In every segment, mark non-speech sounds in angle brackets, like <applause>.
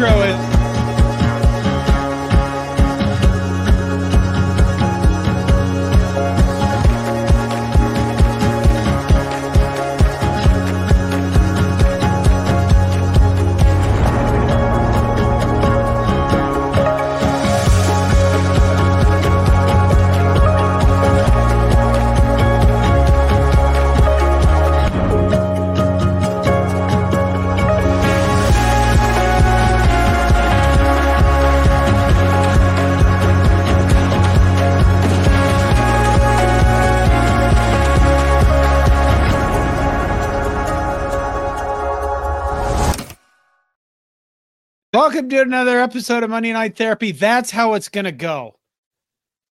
intro is. To another episode of Monday Night Therapy. That's how it's going to go.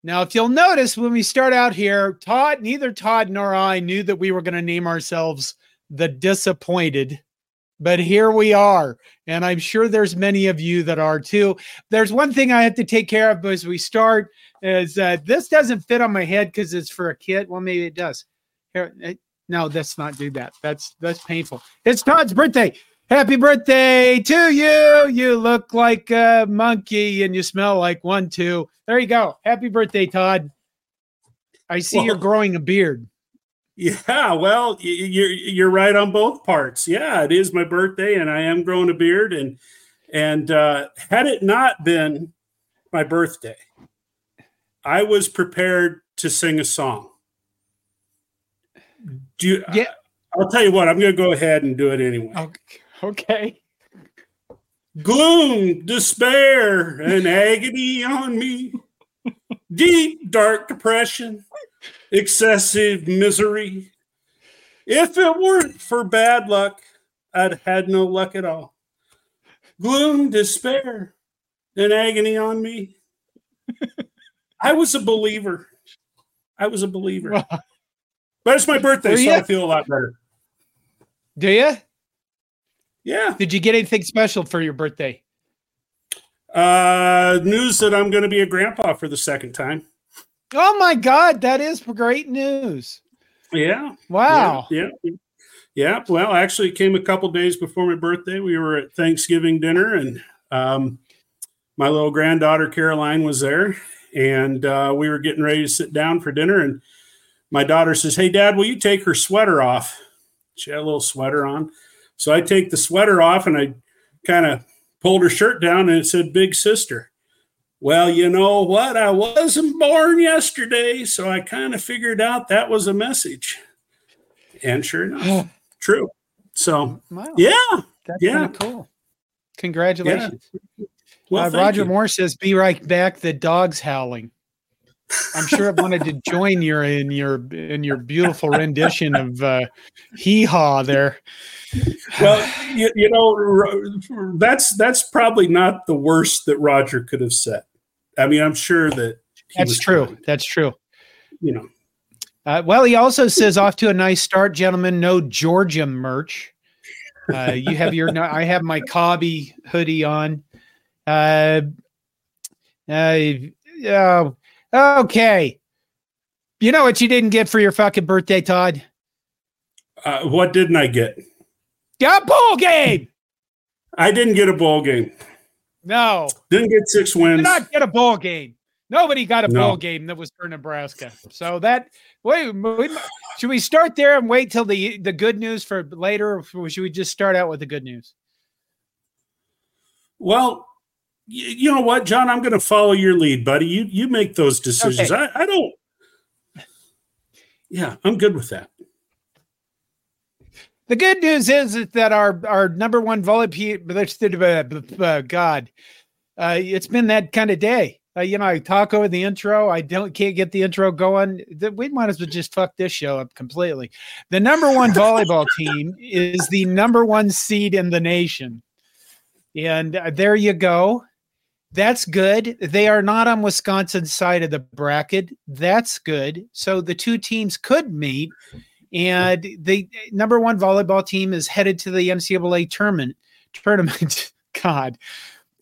Now, if you'll notice, when we start out here, Todd, neither Todd nor I knew that we were going to name ourselves the Disappointed, but here we are. And I'm sure there's many of you that are too. There's one thing I have to take care of as we start is uh, this doesn't fit on my head because it's for a kid. Well, maybe it does. Here, eh, no, let's not do that. That's that's painful. It's Todd's birthday. Happy birthday to you. You look like a monkey and you smell like one too. There you go. Happy birthday, Todd. I see well, you're growing a beard. Yeah, well, you're you're right on both parts. Yeah, it is my birthday and I am growing a beard and and uh, had it not been my birthday, I was prepared to sing a song. Do you, yeah. I'll tell you what, I'm going to go ahead and do it anyway. Okay. <laughs> Okay. Gloom, despair, and agony on me. Deep, dark depression, excessive misery. If it weren't for bad luck, I'd had no luck at all. Gloom, despair, and agony on me. <laughs> I was a believer. I was a believer. but it's my birthday, so I feel a lot better. Do you? Yeah. Did you get anything special for your birthday? Uh, news that I'm going to be a grandpa for the second time. Oh my God, that is great news. Yeah. Wow. Yeah. Yeah. yeah. Well, actually, it came a couple days before my birthday. We were at Thanksgiving dinner, and um, my little granddaughter Caroline was there, and uh, we were getting ready to sit down for dinner. And my daughter says, "Hey, Dad, will you take her sweater off?" She had a little sweater on. So I take the sweater off and I kind of pulled her shirt down and it said Big Sister. Well, you know what? I wasn't born yesterday, so I kind of figured out that was a message. And sure enough, true. So, wow. yeah. That's yeah. cool. Congratulations. Yeah. Well, uh, Roger you. Moore says, "Be right back." The dog's howling. I'm sure it wanted to join your in your in your beautiful rendition of uh, "Hee Haw" there well, you, you, know, that's that's probably not the worst that Roger could have said. I mean, I'm sure that that's true. Trying, that's true. You know. Uh, well, he also says off to a nice start, gentlemen. No Georgia merch. Uh, you have your. I have my Cobby hoodie on. Uh, uh, okay. You know what you didn't get for your fucking birthday, Todd? Uh, what didn't I get? A bowl game. I didn't get a bowl game. No. Didn't get six wins. Did not get a bowl game. Nobody got a no. bowl game that was for Nebraska. So that wait, we, should we start there and wait till the the good news for later, or should we just start out with the good news? Well, you, know what, John, I'm going to follow your lead, buddy. You you make those decisions. Okay. I, I don't. Yeah, I'm good with that. The good news is that our our number one volleyball, uh, God, uh, it's been that kind of day. Uh, you know, I talk over the intro. I don't can't get the intro going. We might as well just fuck this show up completely. The number one volleyball <laughs> team is the number one seed in the nation, and uh, there you go. That's good. They are not on Wisconsin's side of the bracket. That's good. So the two teams could meet and the number one volleyball team is headed to the NCAA tournament. Tournament, <laughs> God,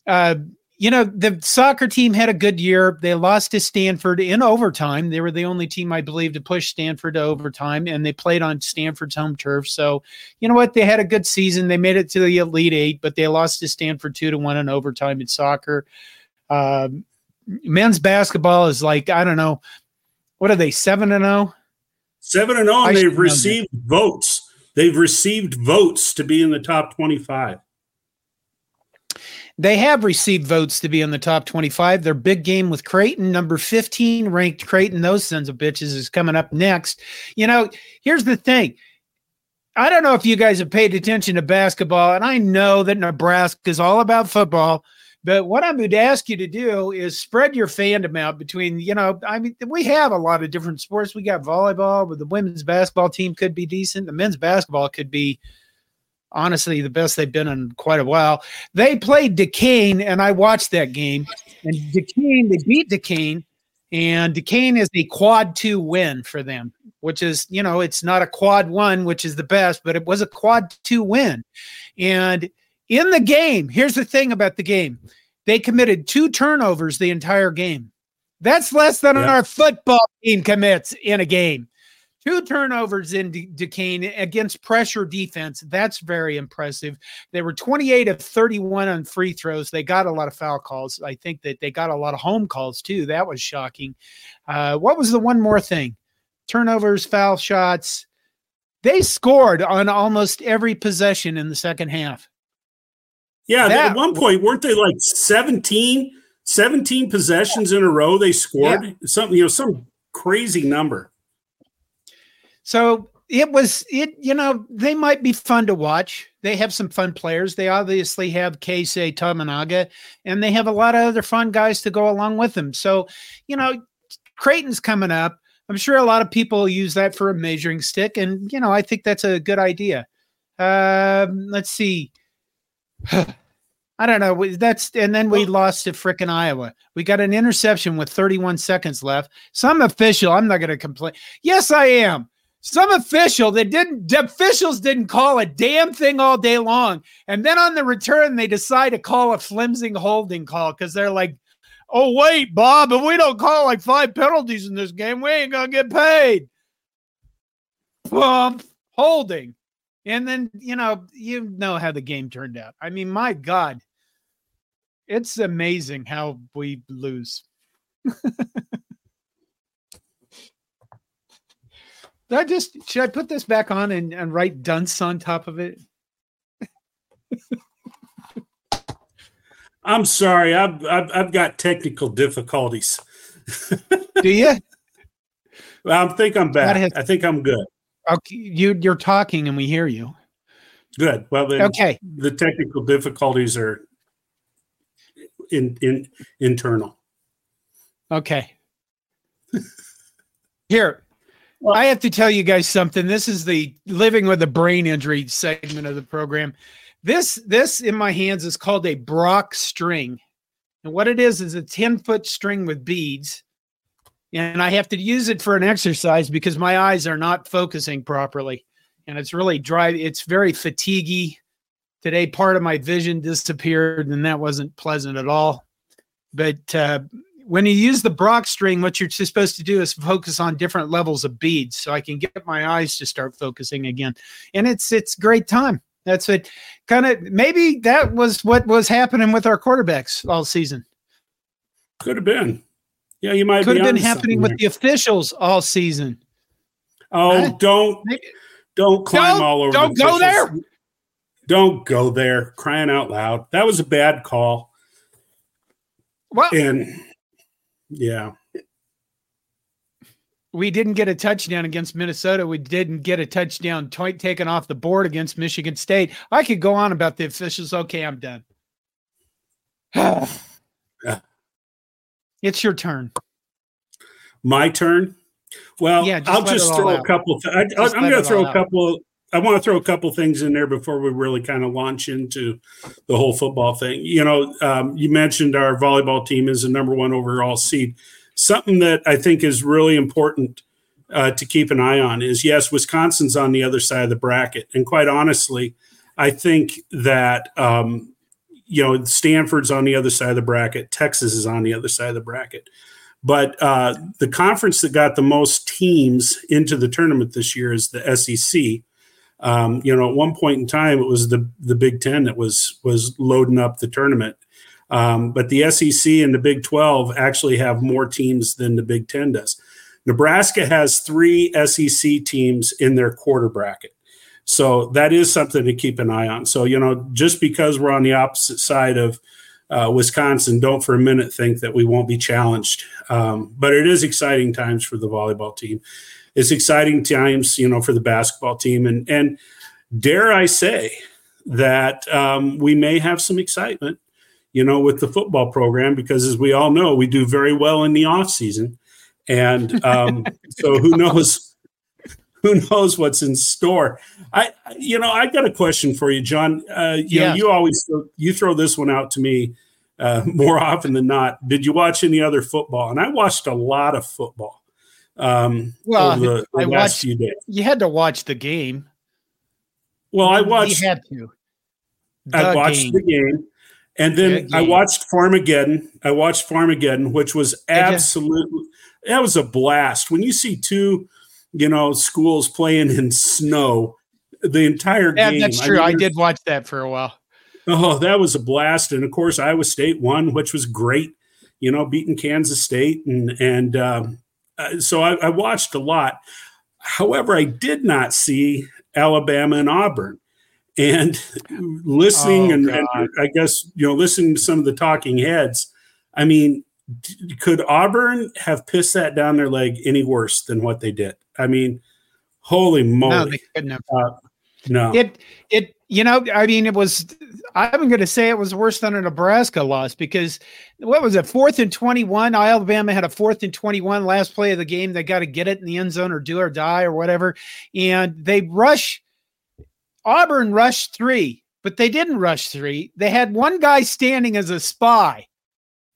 uh, you know, the soccer team had a good year. They lost to Stanford in overtime. They were the only team, I believe, to push Stanford to overtime, and they played on Stanford's home turf. So, you know what? They had a good season. They made it to the Elite Eight, but they lost to Stanford two to one in overtime in soccer. Uh, men's basketball is like I don't know, what are they seven and zero? Oh? Seven and zero, oh, and they've received votes. They've received votes to be in the top twenty-five. They have received votes to be in the top 25. Their big game with Creighton, number 15 ranked Creighton, those sons of bitches, is coming up next. You know, here's the thing. I don't know if you guys have paid attention to basketball, and I know that Nebraska is all about football. But what I'm going to ask you to do is spread your fandom out between, you know, I mean, we have a lot of different sports. We got volleyball, but the women's basketball team could be decent. The men's basketball could be honestly the best they've been in quite a while. They played Duquesne, and I watched that game. And Duquesne, they beat Duquesne, and Duquesne is a quad two win for them, which is, you know, it's not a quad one, which is the best, but it was a quad two win. And in the game, here's the thing about the game they committed two turnovers the entire game. That's less than yeah. our football team commits in a game. Two turnovers in Duquesne against pressure defense. That's very impressive. They were 28 of 31 on free throws. They got a lot of foul calls. I think that they got a lot of home calls too. That was shocking. Uh, what was the one more thing? Turnovers, foul shots. They scored on almost every possession in the second half. Yeah, that, at one point, weren't they like 17, 17 possessions in a row they scored? Yeah. Something, you know, some crazy number. So it was it you know they might be fun to watch they have some fun players they obviously have Keisei Tominaga and they have a lot of other fun guys to go along with them so you know creighton's coming up i'm sure a lot of people use that for a measuring stick and you know i think that's a good idea um, let's see <sighs> I don't know. That's and then we lost to frickin' Iowa. We got an interception with 31 seconds left. Some official, I'm not going to complain. Yes, I am some official that didn't officials didn't call a damn thing all day long. And then on the return they decide to call a flimsing holding call because they're like oh wait bob if we don't call like five penalties in this game. We ain't gonna get paid. Bump holding. And then you know you know how the game turned out. I mean my god. It's amazing how we lose <laughs> I just should I put this back on and, and write dunce on top of it? I'm sorry, I've, I've, I've got technical difficulties. <laughs> Do you? I think I'm back. Has, I think I'm good. Okay, you you're talking and we hear you. Good. Well, then, okay. The technical difficulties are in in internal. Okay. <laughs> Here, well, I have to tell you guys something. This is the living with a brain injury segment of the program. This this in my hands is called a Brock string. And what it is is a 10 foot string with beads. And I have to use it for an exercise because my eyes are not focusing properly. And it's really dry. It's very fatiguey. Today, part of my vision disappeared, and that wasn't pleasant at all. But uh, when you use the Brock string, what you're supposed to do is focus on different levels of beads, so I can get my eyes to start focusing again. And it's it's great time. That's it. Kind of maybe that was what was happening with our quarterbacks all season. Could have been. Yeah, you might could be have been happening with the officials all season. Oh, don't don't climb don't, all over. Don't the go there. Don't go there. Crying out loud. That was a bad call. Well, and yeah. We didn't get a touchdown against Minnesota. We didn't get a touchdown t- taken off the board against Michigan State. I could go on about the officials. Okay, I'm done. <sighs> it's your turn. My turn. Well, yeah, I'll just throw a couple. Th- I, am going to throw a couple. I want to throw a couple things in there before we really kind of launch into the whole football thing. You know, um, you mentioned our volleyball team is the number one overall seed. Something that I think is really important uh, to keep an eye on is yes, Wisconsin's on the other side of the bracket, and quite honestly, I think that um, you know, Stanford's on the other side of the bracket, Texas is on the other side of the bracket. But uh, the conference that got the most teams into the tournament this year is the SEC. Um, you know, at one point in time, it was the the Big Ten that was was loading up the tournament. Um, but the SEC and the Big Twelve actually have more teams than the Big Ten does. Nebraska has three SEC teams in their quarter bracket. So that is something to keep an eye on. So, you know, just because we're on the opposite side of uh, Wisconsin, don't for a minute think that we won't be challenged. Um, but it is exciting times for the volleyball team. It's exciting times, you know, for the basketball team. And, and dare I say that um, we may have some excitement, you know, with the football program, because as we all know, we do very well in the off season. And um, <laughs> so who knows? who knows what's in store? I, you know, I got a question for you, John. Uh, you yeah. know, you always throw, you throw this one out to me uh, more <laughs> often than not. Did you watch any other football? And I watched a lot of football. Um, well, the, the I watched. You had to watch the game. Well, I watched. You had to. The I watched game. the game, and then I watched Farmageddon. I watched Farmageddon, which was absolutely that was a blast. When you see two you know, schools playing in snow the entire yeah, game. That's true. I, mean, I did watch that for a while. Oh, that was a blast. And of course, Iowa State won, which was great, you know, beating Kansas State. And, and um, uh, so I, I watched a lot. However, I did not see Alabama and Auburn. And <laughs> listening, oh, and, and, I guess, you know, listening to some of the talking heads, I mean, could Auburn have pissed that down their leg any worse than what they did? I mean, holy moly! No, they couldn't have. Uh, no, it it you know I mean it was. I'm going to say it was worse than a Nebraska loss because what was it? Fourth and twenty-one. Alabama had a fourth and twenty-one last play of the game. They got to get it in the end zone or do or die or whatever, and they rush. Auburn rushed three, but they didn't rush three. They had one guy standing as a spy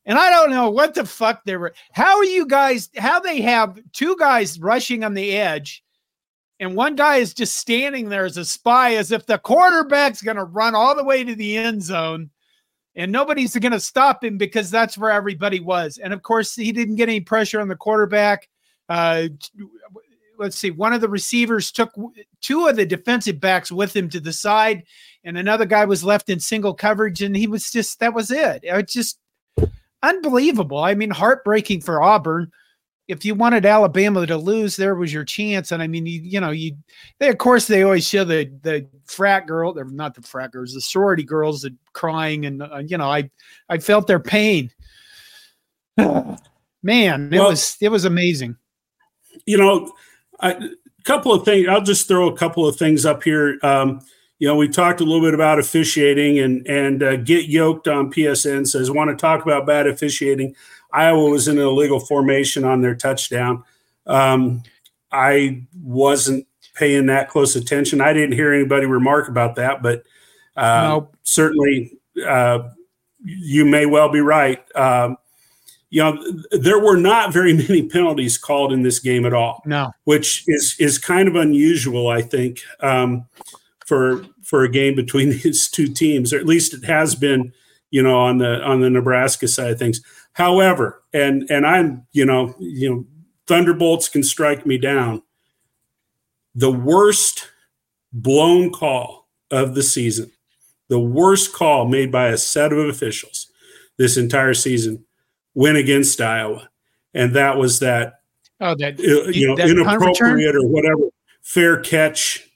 and I don't know what the fuck they were. How are you guys? How they have two guys rushing on the edge, and one guy is just standing there as a spy, as if the quarterback's going to run all the way to the end zone, and nobody's going to stop him because that's where everybody was. And of course, he didn't get any pressure on the quarterback. Uh, let's see, one of the receivers took two of the defensive backs with him to the side, and another guy was left in single coverage, and he was just that was it. It just unbelievable. I mean, heartbreaking for Auburn. If you wanted Alabama to lose, there was your chance. And I mean, you, you know, you they of course they always show the the frat girl, they're not the frat girls, the sorority girls that crying, and uh, you know, I I felt their pain. <sighs> Man, it well, was it was amazing. You know, a couple of things. I'll just throw a couple of things up here. Um, you know, we talked a little bit about officiating and and uh, get yoked on PSN says want to talk about bad officiating. Iowa was in an illegal formation on their touchdown. Um, I wasn't paying that close attention. I didn't hear anybody remark about that, but uh, nope. certainly uh, you may well be right. Um, you know, there were not very <laughs> many penalties called in this game at all. No, which is is kind of unusual, I think. Um, for for a game between <laughs> these two teams, or at least it has been, you know, on the on the Nebraska side of things. However, and and I'm, you know, you know, thunderbolts can strike me down. The worst blown call of the season, the worst call made by a set of officials this entire season went against Iowa, and that was that. Oh, that uh, you know, that inappropriate or whatever fair catch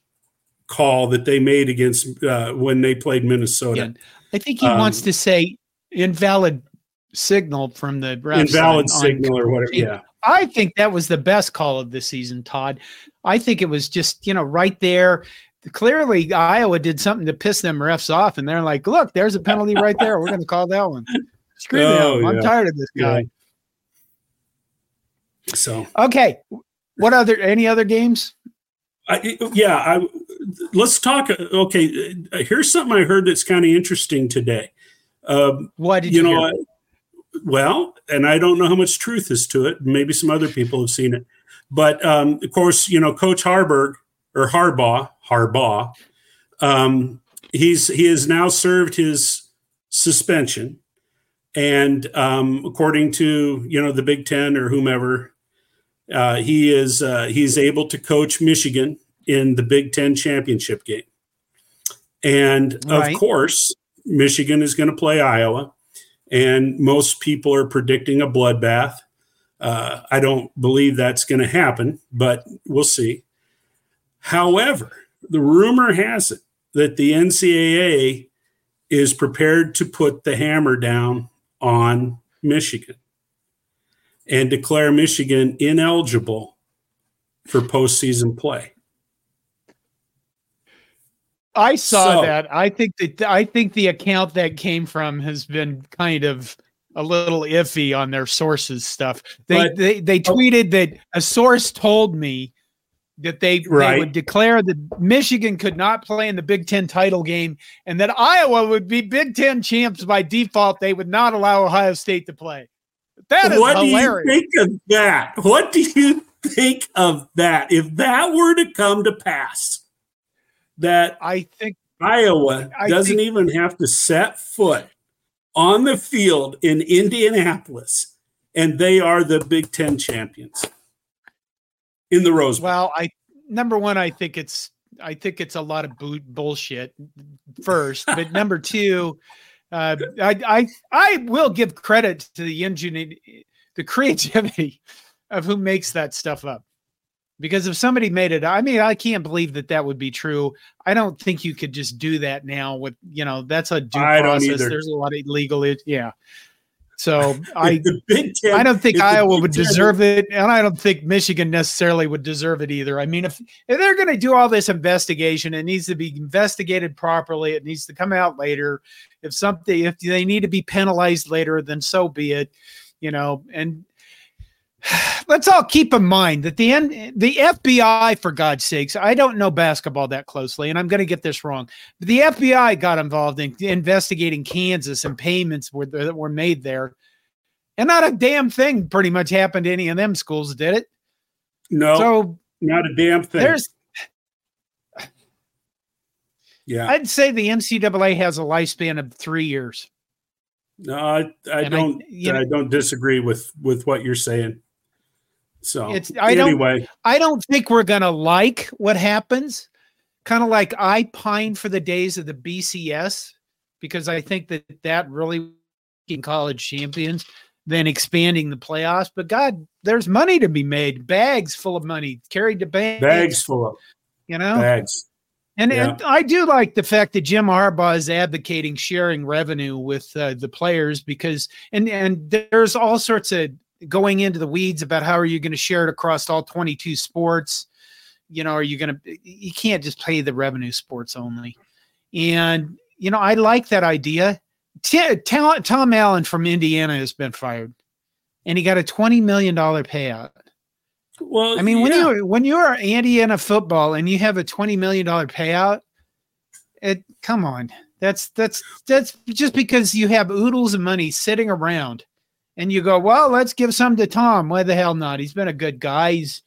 call that they made against uh, when they played Minnesota. Yeah. I think he um, wants to say invalid signal from the invalid signal or whatever. Yeah. I think that was the best call of the season, Todd. I think it was just, you know, right there. Clearly, Iowa did something to piss them refs off, and they're like, look, there's a penalty right there. We're going to call that one. Screw oh, them. I'm tired of this guy. Yeah. So, okay. What other, any other games? I, yeah, I, let's talk. Okay, here's something I heard that's kind of interesting today. Um, what did you, you know? Well, and I don't know how much truth is to it. Maybe some other people have seen it, but um, of course, you know, Coach Harburg or Harbaugh, Harbaugh, um, he's he has now served his suspension, and um, according to you know the Big Ten or whomever, uh, he is uh, he's able to coach Michigan in the Big Ten championship game, and right. of course Michigan is going to play Iowa, and most people are predicting a bloodbath. Uh, I don't believe that's going to happen, but we'll see. However, the rumor has it that the NCAA is prepared to put the hammer down on Michigan and declare Michigan ineligible for postseason play. I saw so, that. I think that I think the account that came from has been kind of a little iffy on their sources stuff. They but, they, they oh tweeted that a source told me that they, right. they would declare that Michigan could not play in the Big Ten title game and that Iowa would be Big Ten champs by default. They would not allow Ohio State to play. That is what hilarious. do you think of that? What do you <laughs> think of that? If that were to come to pass, that I think Iowa I doesn't think, even have to set foot on the field in Indianapolis, and they are the Big Ten champions in the Rose Bowl. Well, I number one, I think it's I think it's a lot of bu- bullshit. First, <laughs> but number two, uh, I I I will give credit to the ingenuity, the creativity of who makes that stuff up. Because if somebody made it, I mean, I can't believe that that would be true. I don't think you could just do that now. With you know, that's a due I process. There's a lot of legal, yeah. So <laughs> I, I don't think Iowa would deserve it, and I don't think Michigan necessarily would deserve it either. I mean, if if they're going to do all this investigation, it needs to be investigated properly. It needs to come out later. If something, if they need to be penalized later, then so be it. You know, and let's all keep in mind that the N, the FBI, for God's sakes, I don't know basketball that closely, and I'm going to get this wrong. But the FBI got involved in investigating Kansas and payments were, that were made there, and not a damn thing pretty much happened to any of them schools, did it? No, so not a damn thing. There's, yeah, I'd say the NCAA has a lifespan of three years. No, I, I don't. I, I don't disagree with with what you're saying. So it's I anyway. don't I don't think we're gonna like what happens. Kind of like I pine for the days of the BCS because I think that that really in college champions than expanding the playoffs. But God, there's money to be made, bags full of money carried to banks, bags full of, you know, bags. And, yeah. and I do like the fact that Jim Harbaugh is advocating sharing revenue with uh, the players because, and and there's all sorts of going into the weeds about how are you going to share it across all 22 sports? You know are you going to you can't just pay the revenue sports only. And you know i like that idea. T- tom allen from indiana has been fired and he got a 20 million dollar payout. Well i mean when you when you're indiana football and you have a 20 million dollar payout it come on. That's that's that's just because you have oodles of money sitting around and you go, well, let's give some to Tom. Why the hell not? He's been a good guy. He's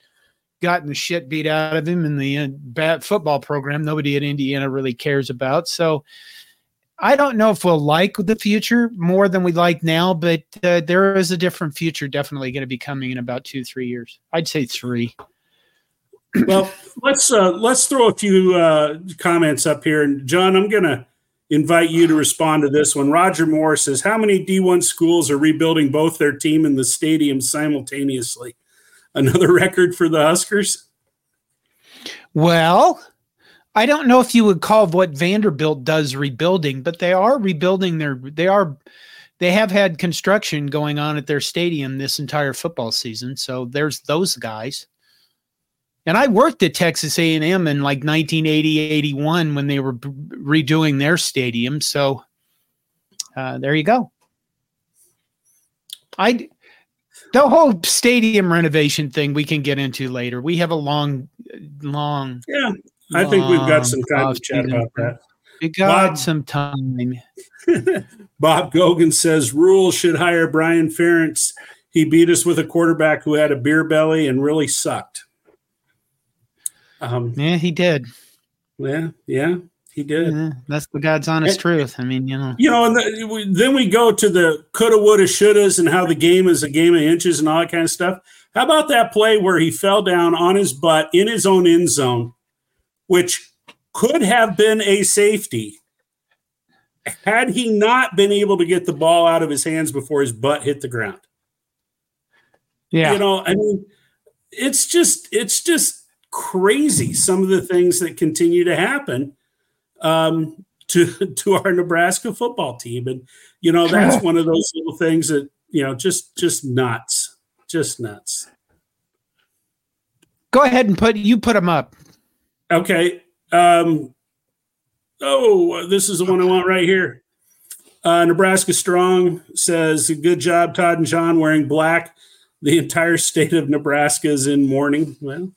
gotten the shit beat out of him in the uh, football program. Nobody at Indiana really cares about. So I don't know if we'll like the future more than we like now, but uh, there is a different future definitely going to be coming in about two, three years. I'd say three. well, let's uh, let's throw a few uh, comments up here, and John, I'm gonna invite you to respond to this one. Roger Moore says, How many D1 schools are rebuilding both their team and the stadium simultaneously? Another <laughs> record for the Huskers? Well, I don't know if you would call what Vanderbilt does rebuilding, but they are rebuilding their they are they have had construction going on at their stadium this entire football season. So there's those guys. And I worked at Texas A&M in like 1980, 81 when they were b- redoing their stadium. So uh, there you go. I the whole stadium renovation thing we can get into later. We have a long, long. Yeah, I long think we've got some time to chat about that. We got Bob, some time. <laughs> Bob Gogan says Rhule should hire Brian Ferentz. He beat us with a quarterback who had a beer belly and really sucked. Um, yeah, he did. Yeah, yeah, He did. Yeah, that's the God's honest and, truth. I mean, you know. You know, and the, we, then we go to the coulda, woulda, shouldas, and how the game is a game of inches and all that kind of stuff. How about that play where he fell down on his butt in his own end zone, which could have been a safety had he not been able to get the ball out of his hands before his butt hit the ground. Yeah. You know, I mean, it's just it's just crazy some of the things that continue to happen um, to <laughs> to our Nebraska football team, and you know that's <laughs> one of those little things that you know just just nuts, just nuts. Go ahead and put you put them up. Okay. Um, oh, this is the one I want right here. Uh, Nebraska Strong says, "Good job, Todd and John, wearing black. The entire state of Nebraska is in mourning." Well,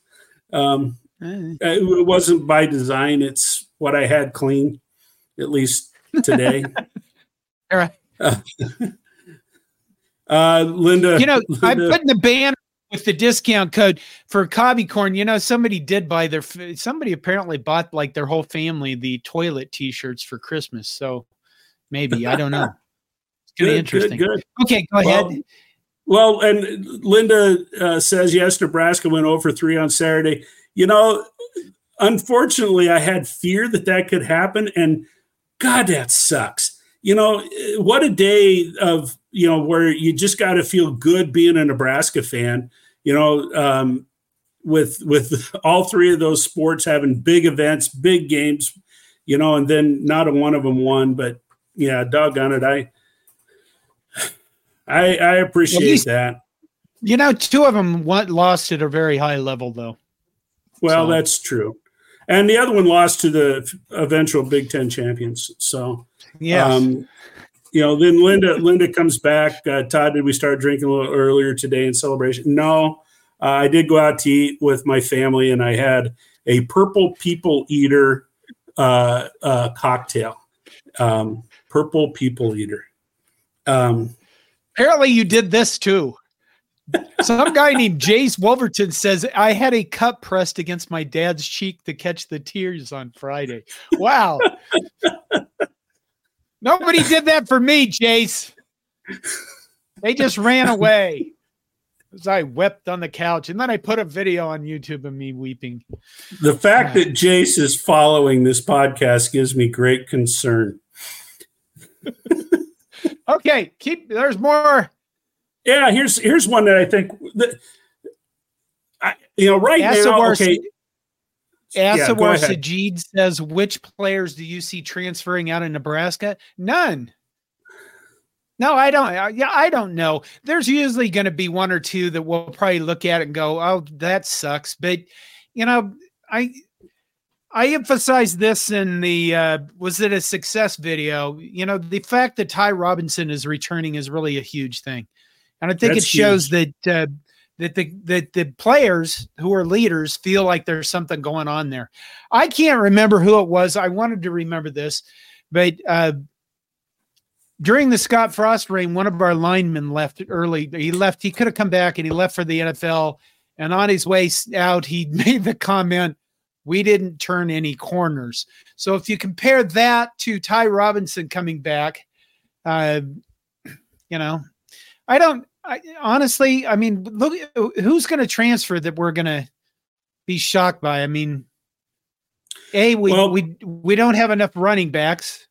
um, it wasn't by design. It's what I had clean, at least today. <laughs> All right. Uh, uh, Linda, you know, Linda, I'm putting the banner with the discount code for Cobby Corn. You know, somebody did buy their. Somebody apparently bought like their whole family the toilet T-shirts for Christmas. So maybe I don't know. It's gonna be interesting. Good, good. Okay, go well, ahead. Well, and Linda uh, says yes, Nebraska went over three on Saturday. You know, unfortunately, I had fear that that could happen, and God, that sucks. You know, what a day of you know where you just got to feel good being a Nebraska fan. You know, um, with with all three of those sports having big events, big games, you know, and then not a one of them won, but yeah, doggone it, I I, I appreciate least, that. You know, two of them lost at a very high level, though. Well, so. that's true, and the other one lost to the eventual Big Ten champions. So, yeah, um, you know, then Linda Linda comes back. Uh, Todd, did we start drinking a little earlier today in celebration? No, uh, I did go out to eat with my family, and I had a purple people eater uh, uh cocktail. Um, purple people eater. Um, Apparently, you did this too. Some guy named Jace Wolverton says, I had a cup pressed against my dad's cheek to catch the tears on Friday. Wow. Nobody did that for me, Jace. They just ran away as I wept on the couch. And then I put a video on YouTube of me weeping. The fact that Jace is following this podcast gives me great concern. <laughs> okay, keep there's more. Yeah, here's here's one that I think that I, you know right now. Okay. Asawar yeah, Sajid says, which players do you see transferring out of Nebraska? None. No, I don't. Yeah, I don't know. There's usually going to be one or two that we'll probably look at it and go, "Oh, that sucks." But you know, I I emphasized this in the uh, was it a success video? You know, the fact that Ty Robinson is returning is really a huge thing, and I think That's it shows huge. that uh, that the that the players who are leaders feel like there's something going on there. I can't remember who it was. I wanted to remember this, but uh, during the Scott Frost reign, one of our linemen left early. He left. He could have come back, and he left for the NFL. And on his way out, he <laughs> made the comment we didn't turn any corners. So if you compare that to Ty Robinson coming back, uh, you know, I don't. I, honestly, I mean, look, who's going to transfer that we're going to be shocked by? I mean, a we well, we we don't have enough running backs.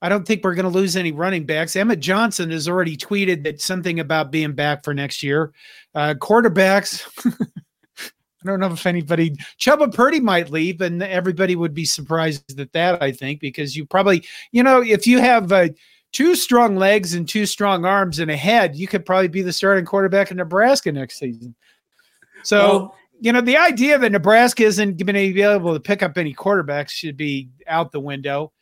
I don't think we're going to lose any running backs. Emmett Johnson has already tweeted that something about being back for next year. Uh, quarterbacks. <laughs> I don't know if anybody Chuba Purdy might leave, and everybody would be surprised at that. I think because you probably, you know, if you have uh, two strong legs and two strong arms and a head, you could probably be the starting quarterback in Nebraska next season. So, well, you know, the idea that Nebraska isn't going to be able to pick up any quarterbacks should be out the window.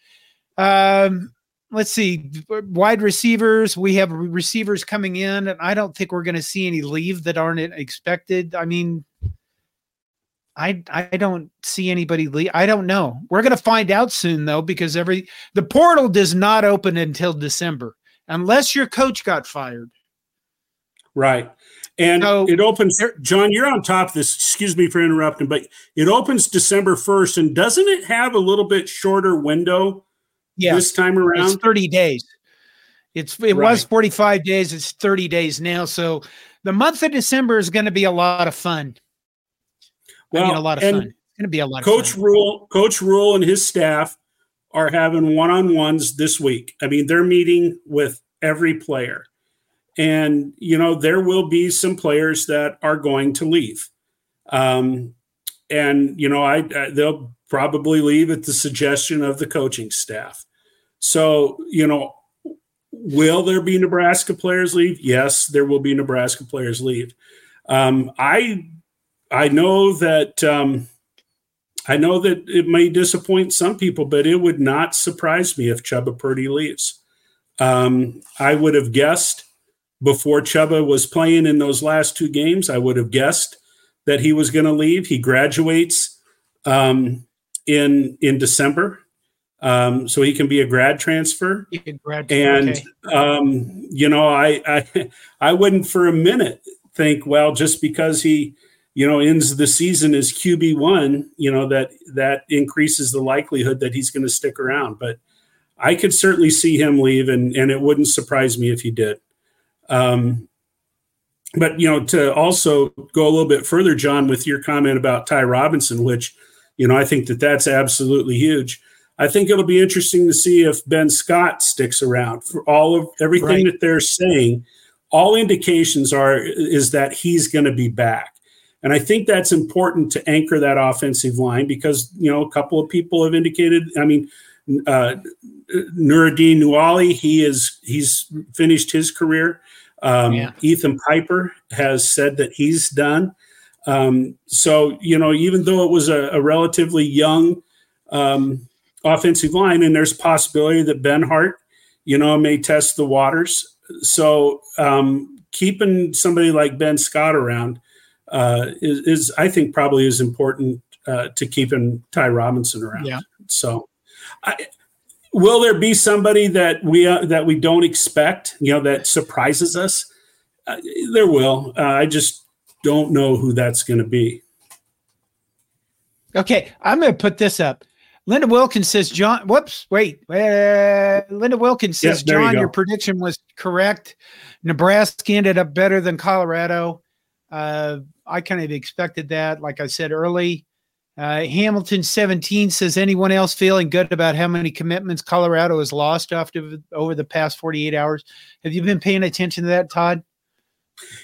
Um, let's see, wide receivers. We have receivers coming in, and I don't think we're going to see any leave that aren't expected. I mean, I I don't see anybody leave. I don't know. We're going to find out soon though because every the portal does not open until December unless your coach got fired. Right. And so, it opens, John, you're on top of this. Excuse me for interrupting, but it opens December 1st. And doesn't it have a little bit shorter window yes, this time around? It's 30 days. It's It right. was 45 days. It's 30 days now. So the month of December is going to be a lot of fun. Well, I mean, a lot of fun. It's going to be a lot of Coach Rhule, Coach Rhule and his staff are having one-on-ones this week. I mean, they're meeting with every player and, you know, there will be some players that are going to leave. Um, and, you know, I, I they'll probably leave at the suggestion of the coaching staff. So, you know, will there be Nebraska players leave? Yes, there will be Nebraska players leave. Um, I I know that um, I know that it may disappoint some people, but it would not surprise me if Chuba Purdy leaves. Um, I would have guessed before Chuba was playing in those last two games, I would have guessed that he was going to leave. He graduates um, in in December, um, so he can be a grad transfer. Grad, and okay. um, you know, I, I I wouldn't for a minute think, well, just because he you know ends the season as QB one, you know that that increases the likelihood that he's going to stick around. But I could certainly see him leave, and and it wouldn't surprise me if he did. Um, but you know, to also go a little bit further, John, with your comment about Ty Robinson, which you know I think that that's absolutely huge. I think it'll be interesting to see if Ben Scott sticks around for all of everything right. that they're saying. All indications are is that he's going to be back. And I think that's important to anchor that offensive line because, you know, a couple of people have indicated, I mean, uh, Nouredin Nouili, he is he's finished his career. Um, yeah. Ethan Piper has said that he's done. Um, so you know, even though it was a, a relatively young um, offensive line, and there's possibility that Benhart, you know, may test the waters. So um, keeping somebody like Ben Scott around uh, is, is, I think, probably as important uh, to keeping Ty Robinson around. Yeah. So, I, will there be somebody that we uh, that we don't expect you know that surprises us? Uh, there will. Uh, i just don't know who that's going to be. Okay i'm going to put this up. Linda wilkins says john whoops wait uh, linda wilkins says yes, john you your prediction was correct. Nebraska ended up better than colorado uh, i kind of expected that like i said early uh, Hamilton 17 says, anyone else feeling good about how many commitments Colorado has lost after over the past 48 hours? Have you been paying attention to that, Todd?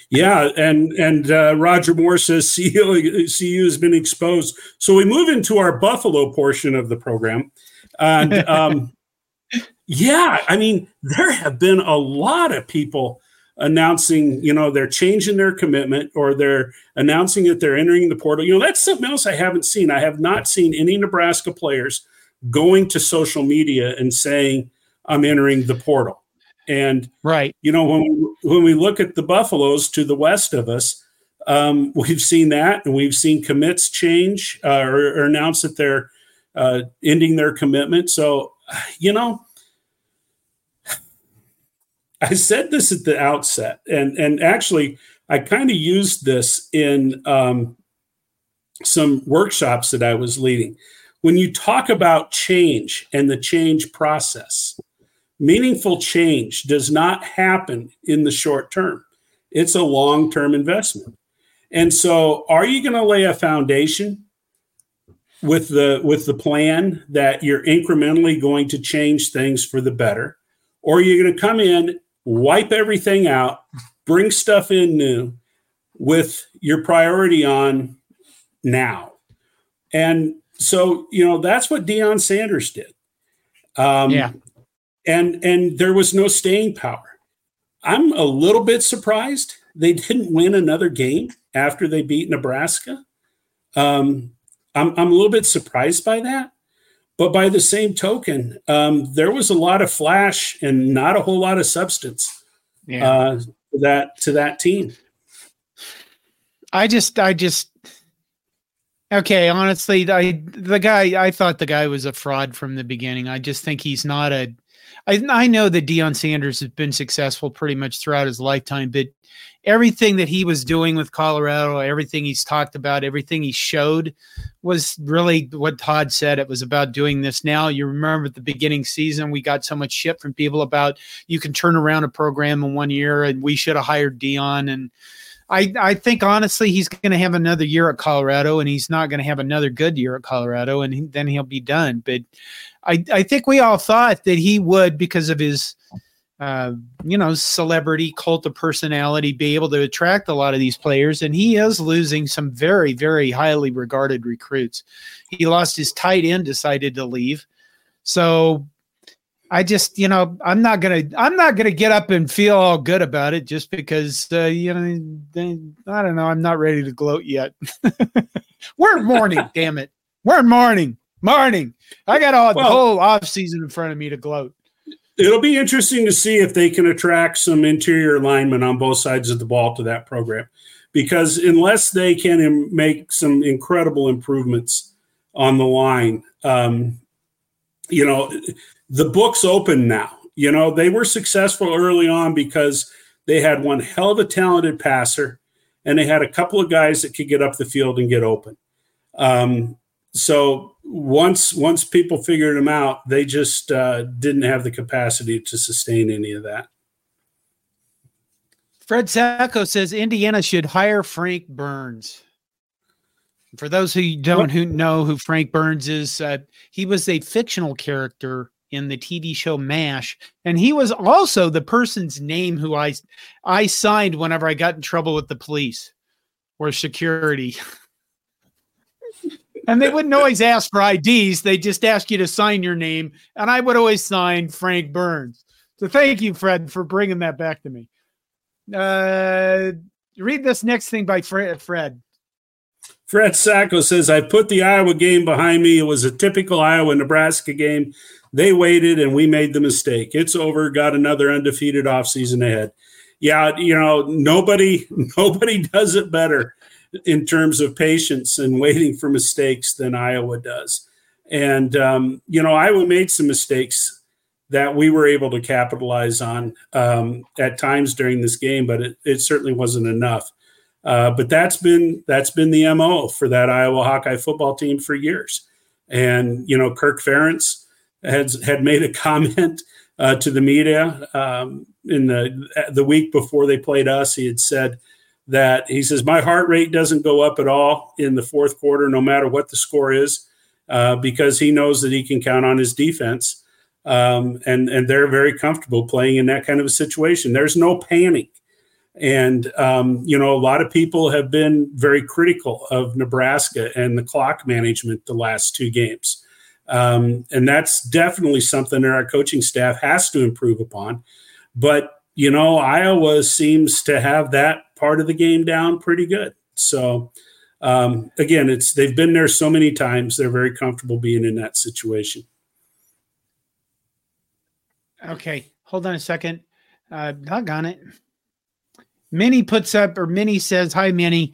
Yeah, and and uh, Roger Moore says CU, CU has been exposed. So we move into our Buffalo portion of the program, and <laughs> um, yeah, I mean there have been a lot of people announcing, you know, they're changing their commitment or they're announcing that they're entering the portal. You know, that's something else I haven't seen. I have not seen any Nebraska players going to social media and saying, I'm entering the portal. And right, you know, when we, when we look at the Buffaloes to the west of us, um, <laughs> we've seen that, and we've seen commits change uh, or, or, announce that they're uh, ending their commitment. So, you know, I said this at the outset, and and actually, I kind of used this in um, some workshops that I was leading. When you talk about change and the change process, meaningful change does not happen in the short term. It's a long term investment. And so, are you going to lay a foundation with the with the plan that you're incrementally going to change things for the better, or are you going to come in wipe everything out, bring stuff in new with your priority on now. And so, you know, that's what Deion Sanders did. Um, yeah. And and there was no staying power. I'm a little bit surprised they didn't win another game after they beat Nebraska. Um, I'm I'm a little bit surprised by that. But by the same token, um, there was a lot of flash and not a whole lot of substance yeah. uh, to that to that team. I just, I just, okay. Honestly, I the guy, I thought the guy was a fraud from the beginning. I just think he's not a. I, I know that Deion Sanders has been successful pretty much throughout his lifetime, but everything that he was doing with Colorado, everything he's talked about, everything he showed was really what Todd said. It was about doing this now. You remember at the beginning season, we got so much shit from people about you can turn around a program in one year and we should have hired Deion. And I, I think honestly, he's going to have another year at Colorado and he's not going to have another good year at Colorado and he, then he'll be done. But I, I think we all thought that he would because of his uh, you know, celebrity, cult of personality, be able to attract a lot of these players. And he is losing some very, very highly regarded recruits. He lost his tight end, decided to leave. So I just, you know, I'm not gonna, I'm not gonna get up and feel all good about it just because, uh, you know, I don't know, I'm not ready to gloat yet. <laughs> We're in mourning, damn it. We're in mourning, mourning. I got all well, the whole off season in front of me to gloat it'll be interesting to see if they can attract some interior linemen on both sides of the ball to that program. Because unless they can make some incredible improvements on the line um, you know the book's open now. You know they were successful early on because they had one hell of a talented passer and they had a couple of guys that could get up the field and get open. Um, so once once people figured them out, they just uh, didn't have the capacity to sustain any of that. Fred Sacco says Indiana should hire Frank Burns. For those who don't who know who Frank Burns is, uh, he was a fictional character in the TV show MASH, and he was also the person's name who I I signed whenever I got in trouble with the police or security. <laughs> and they wouldn't always ask for IDs. They just ask you to sign your name. And I would always sign Frank Burns. So thank you, Fred, for bringing that back to me. Uh, read this next thing by Fred. Fred. Sacco says, I put the Iowa game behind me. It was a typical Iowa Nebraska game. They waited and we made the mistake. It's over. Got another undefeated offseason ahead. Yeah, you know, nobody <laughs> nobody does it better in terms of patience and waiting for mistakes than Iowa does. And, um, you know, Iowa made some mistakes that we were able to capitalize on um, at times during this game, but it, it certainly wasn't enough. Uh, but that's been that's been the mo for that Iowa Hawkeye football team for years. And you know, Kirk Ferentz has had made a <laughs> comment uh, to the media um, in the the week before they played us. He had said, that he says my heart rate doesn't go up at all in the fourth quarter, no matter what the score is, uh, because he knows that he can count on his defense, um, and and they're very comfortable playing in that kind of a situation. There's no panic, and um, you know a lot of people have been very critical of Nebraska and the clock management the last two games. Um, and that's definitely something that our coaching staff has to improve upon. But you know, Iowa seems to have that part of the game down pretty good. So um, again, it's they've been there so many times; they're very comfortable being in that situation. Okay, hold on a second. Uh, on it. Minnie puts up, or Minnie says, "Hi, Minnie.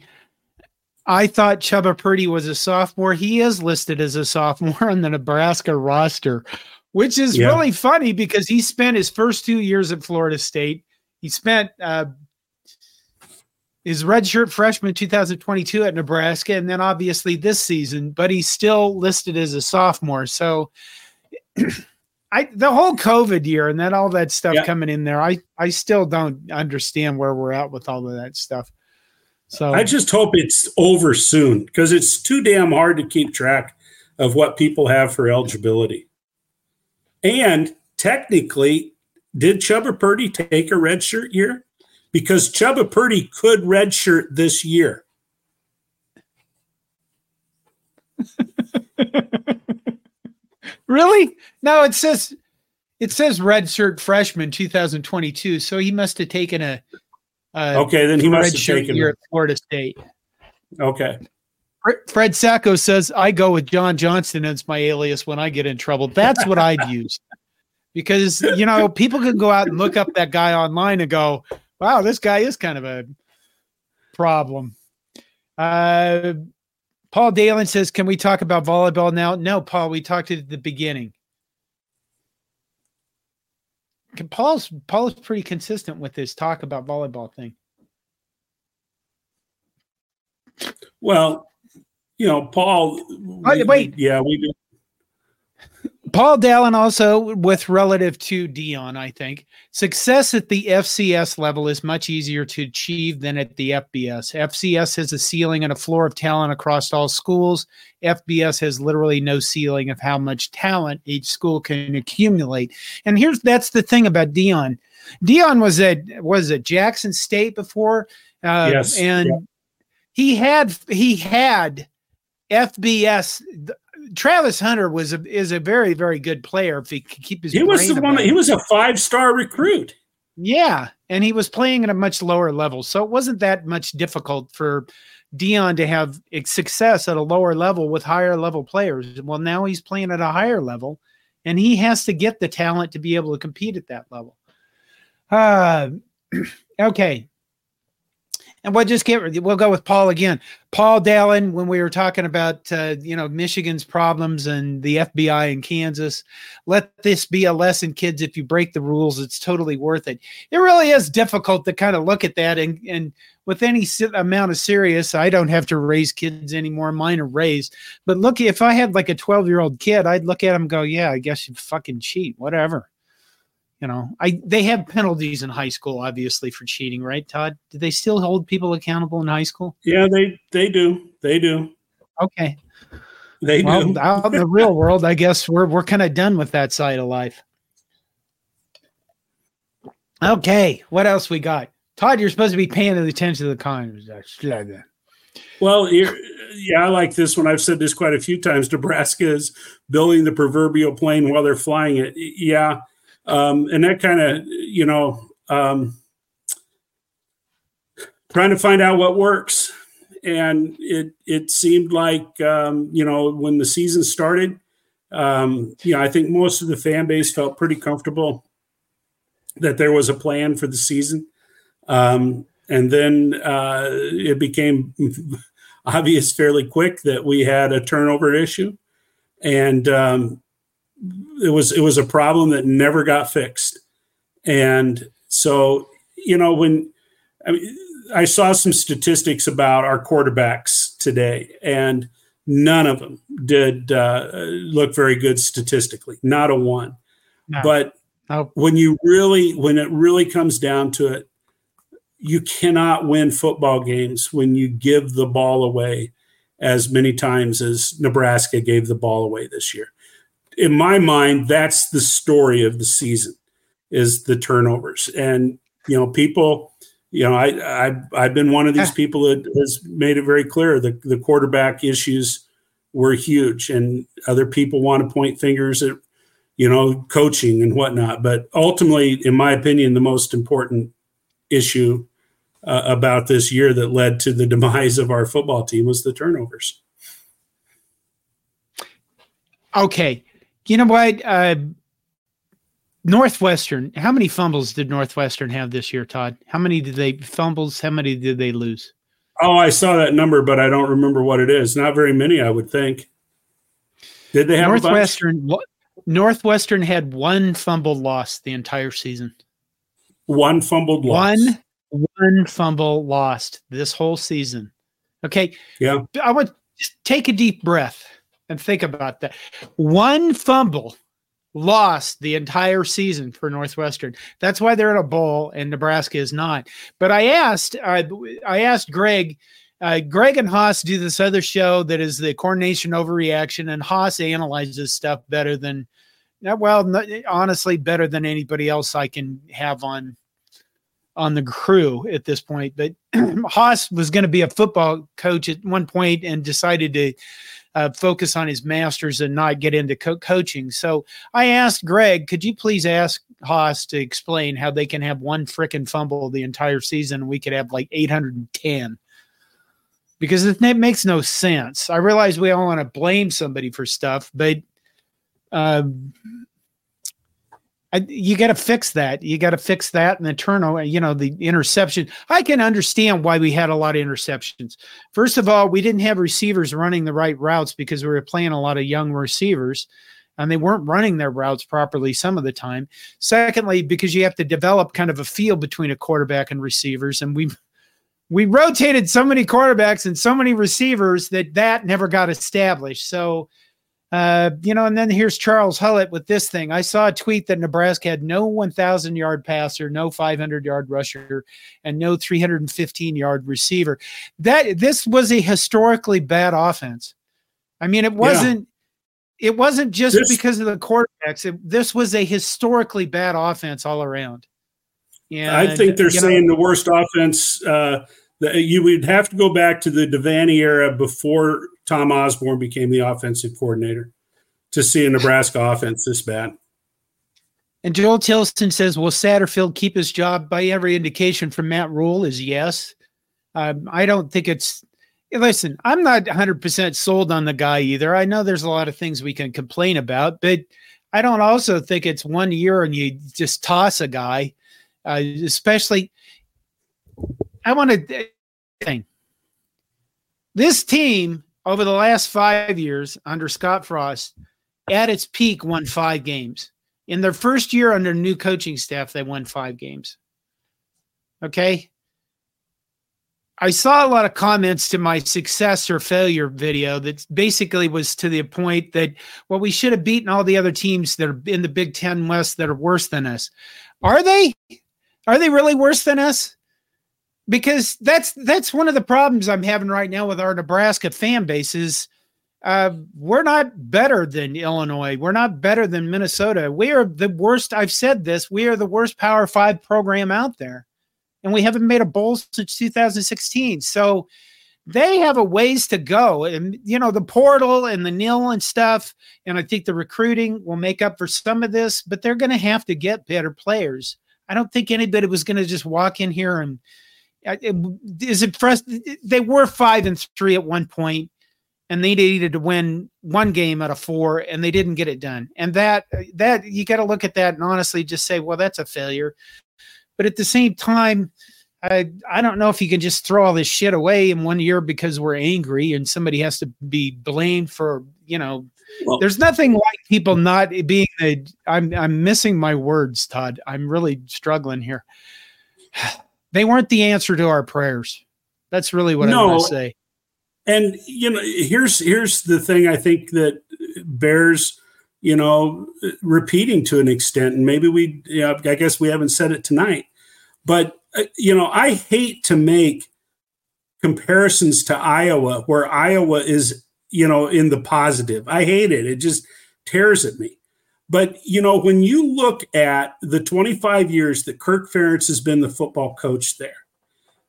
I thought Chubba Purdy was a sophomore. He is listed as a sophomore <laughs> on the Nebraska roster, which is yeah. really funny because he spent his first two years at Florida State. He spent uh, is redshirt freshman 2022 at Nebraska, and then obviously this season, but he's still listed as a sophomore. So <clears throat> I the whole COVID year and then all that stuff yeah. coming in there, I I still don't understand where we're at with all of that stuff. So I just hope it's over soon because it's too damn hard to keep track of what people have for eligibility. And technically, did Chubba Purdy take a redshirt year? Because Chubba Purdy could redshirt this year. <laughs> really? No, it says it says redshirt freshman 2022. So he must have taken a, a okay. Then he must have taken year at Florida State. Okay. Fred Sacco says I go with John Johnston as my alias when I get in trouble. That's what I'd use because you know people can go out and look up that guy online and go, wow, this guy is kind of a problem. Uh, Paul Dalen says, "Can we talk about volleyball now?" No, Paul. We talked at the beginning. Paul's Paul's pretty consistent with his talk about volleyball thing. Well, you know, Paul. Wait, wait. Yeah, we do. Paul Dallin also with relative to Deion, I think success at the FCS level is much easier to achieve than at the FBS. FCS has a ceiling and a floor of talent across all schools. FBS has literally no ceiling of how much talent each school can accumulate. And here's that's the thing about Deion. Deion was at was at Jackson State before, uh, Yes, and yeah. he had he had FBS. Travis Hunter was a, is a very very good player if he could keep his. He was the one. He was a five star recruit. Yeah, and he was playing at a much lower level, so it wasn't that much difficult for Deion to have success at a lower level with higher level players. Well, now he's playing at a higher level, and he has to get the talent to be able to compete at that level. Uh, <clears throat> okay. And we'll just get we'll go with Paul again. Paul Dallin, when we were talking about uh, you know Michigan's problems and the FBI in Kansas, let this be a lesson, kids. If you break the rules, it's totally worth it. It really is difficult to kind of look at that and and with any amount of serious, I don't have to raise kids anymore. Mine are raised. But look, if I had like a 12 year old kid, I'd look at him go, yeah, I guess you fucking cheat, whatever. You know, I they have penalties in high school, obviously, for cheating, right, Todd? Do they still hold people accountable in high school? Yeah, they they do. They do. Okay. They Well, do. out in the real world, I guess we're we're kind of done with that side of life. Okay, what else we got? Todd, you're supposed to be paying attention to the comments. Well, yeah, I like this one. I've said this quite a few times. Nebraska is building the proverbial plane while they're flying it. Yeah, um, and that kind of, you know, um, trying to find out what works. And it it seemed like, um, you know, when the season started, um, you know, I think most of the fan base felt pretty comfortable that there was a plan for the season. Um, and then uh, it became <laughs> obvious fairly quick that we had a turnover issue, and um, it was it was a problem that never got fixed. And so, you know, when I mean, I saw some statistics about our quarterbacks today, and none of them did uh, look very good statistically. Not a one. No. But when you really, when it really comes down to it, you cannot win football games when you give the ball away as many times as Nebraska gave the ball away this year. In my mind, that's the story of the season is the turnovers. And you know, people, you know, I I I've been one of these people that has made it very clear the the quarterback issues were huge, and other people want to point fingers at you know coaching and whatnot. But ultimately, in my opinion, the most important issue uh, about this year that led to the <laughs> demise of our football team was the turnovers. Okay. You know what? Uh, Northwestern, how many fumbles did Northwestern have this year, Todd? How many did they fumbles? How many did they lose? Oh, I saw that number, but I don't remember what it is. Not very many, I would think. Did they have? Northwestern Northwestern had one fumble lost the entire season. one fumbled loss? One one fumble lost this whole season. Okay. Yeah. I would just take a deep breath and think about that. One fumble lost the entire season for Northwestern. That's why they're in a bowl and Nebraska is not. But I asked, I, I asked Greg. Uh, Greg and Haas do this other show that is the coordination overreaction, and Haas analyzes stuff better than, uh, well, honestly, better than anybody else I can have on on the crew at this point. But <clears throat> Haas was going to be a football coach at one point and decided to uh, focus on his masters and not get into co- coaching. So I asked Greg, could you please ask Haas to explain how they can have one frickin' fumble the entire season we could have like 810? Because it, it makes no sense. I realize we all want to blame somebody for stuff, but um, I, you got to fix that. You got to fix that and the turnover, you know, the interception. I can understand why we had a lot of interceptions. First of all, we didn't have receivers running the right routes because we were playing a lot of young receivers. and they weren't running their routes properly some of the time. Secondly, because you have to develop kind of a feel between a quarterback and receivers, and we we rotated so many quarterbacks and so many receivers that that never got established. So, uh, you know, and then here's Charles Hullett with this thing. I saw a tweet that Nebraska had no 1,000 yard passer, no 500 yard rusher, and no 315 yard receiver. That this was a historically bad offense. I mean, it wasn't. Yeah. It wasn't just this, because of the quarterbacks. It, this was a historically bad offense all around. Yeah, I think they're saying know, the worst offense. Uh, the, you would have to go back to the Devaney era before Tom Osborne became the offensive coordinator to see a Nebraska offense this bad. And Joel Tilson says, "Will Satterfield keep his job?" By every indication from Matt Rhule is yes. Um, I don't think it's. Listen, I'm not 100% sold on the guy either. I know there's a lot of things we can complain about, but I don't also think it's one year and you just toss a guy, uh, especially I want to thing. This team over the last five years under Scott Frost, at its peak, won five games. In their first year under new coaching staff, they won five games. Okay. I saw a lot of comments to my success or failure video that basically was to the point that, well, we should have beaten all the other teams that are in the Big Ten West that are worse than us. Are they? Are they really worse than us? Because that's that's one of the problems I'm having right now with our Nebraska fan base is uh, we're not better than Illinois. We're not better than Minnesota. We are the worst. I've said this. We are the worst Power Five program out there, and we haven't made a bowl since 2016. So they have a ways to go. And you know the portal and the nil and stuff, and I think the recruiting will make up for some of this. But they're going to have to get better players. I don't think anybody was going to just walk in here and is it for us? They were five and three at one point, and they needed to win one game out of four, and they didn't get it done. And that that you got to look at that and honestly just say, well, that's a failure. But at the same time, I I don't know if you can just throw all this shit away in one year because we're angry and somebody has to be blamed for you know. Well, there's nothing like people not being a. I'm I'm missing my words, Todd. I'm really struggling here <sighs> <sighs> <sighs> they weren't the answer to our prayers. That's really what no. I want to say. And you know, here's here's the thing I think that bears you know repeating to an extent, and maybe we, you know, I guess we haven't said it tonight, but uh, you know, I hate to make comparisons to Iowa, where Iowa is you know in the positive. I hate it. It just tears at me. But you know, when you look at the 25 years that Kirk Ferentz has been the football coach there,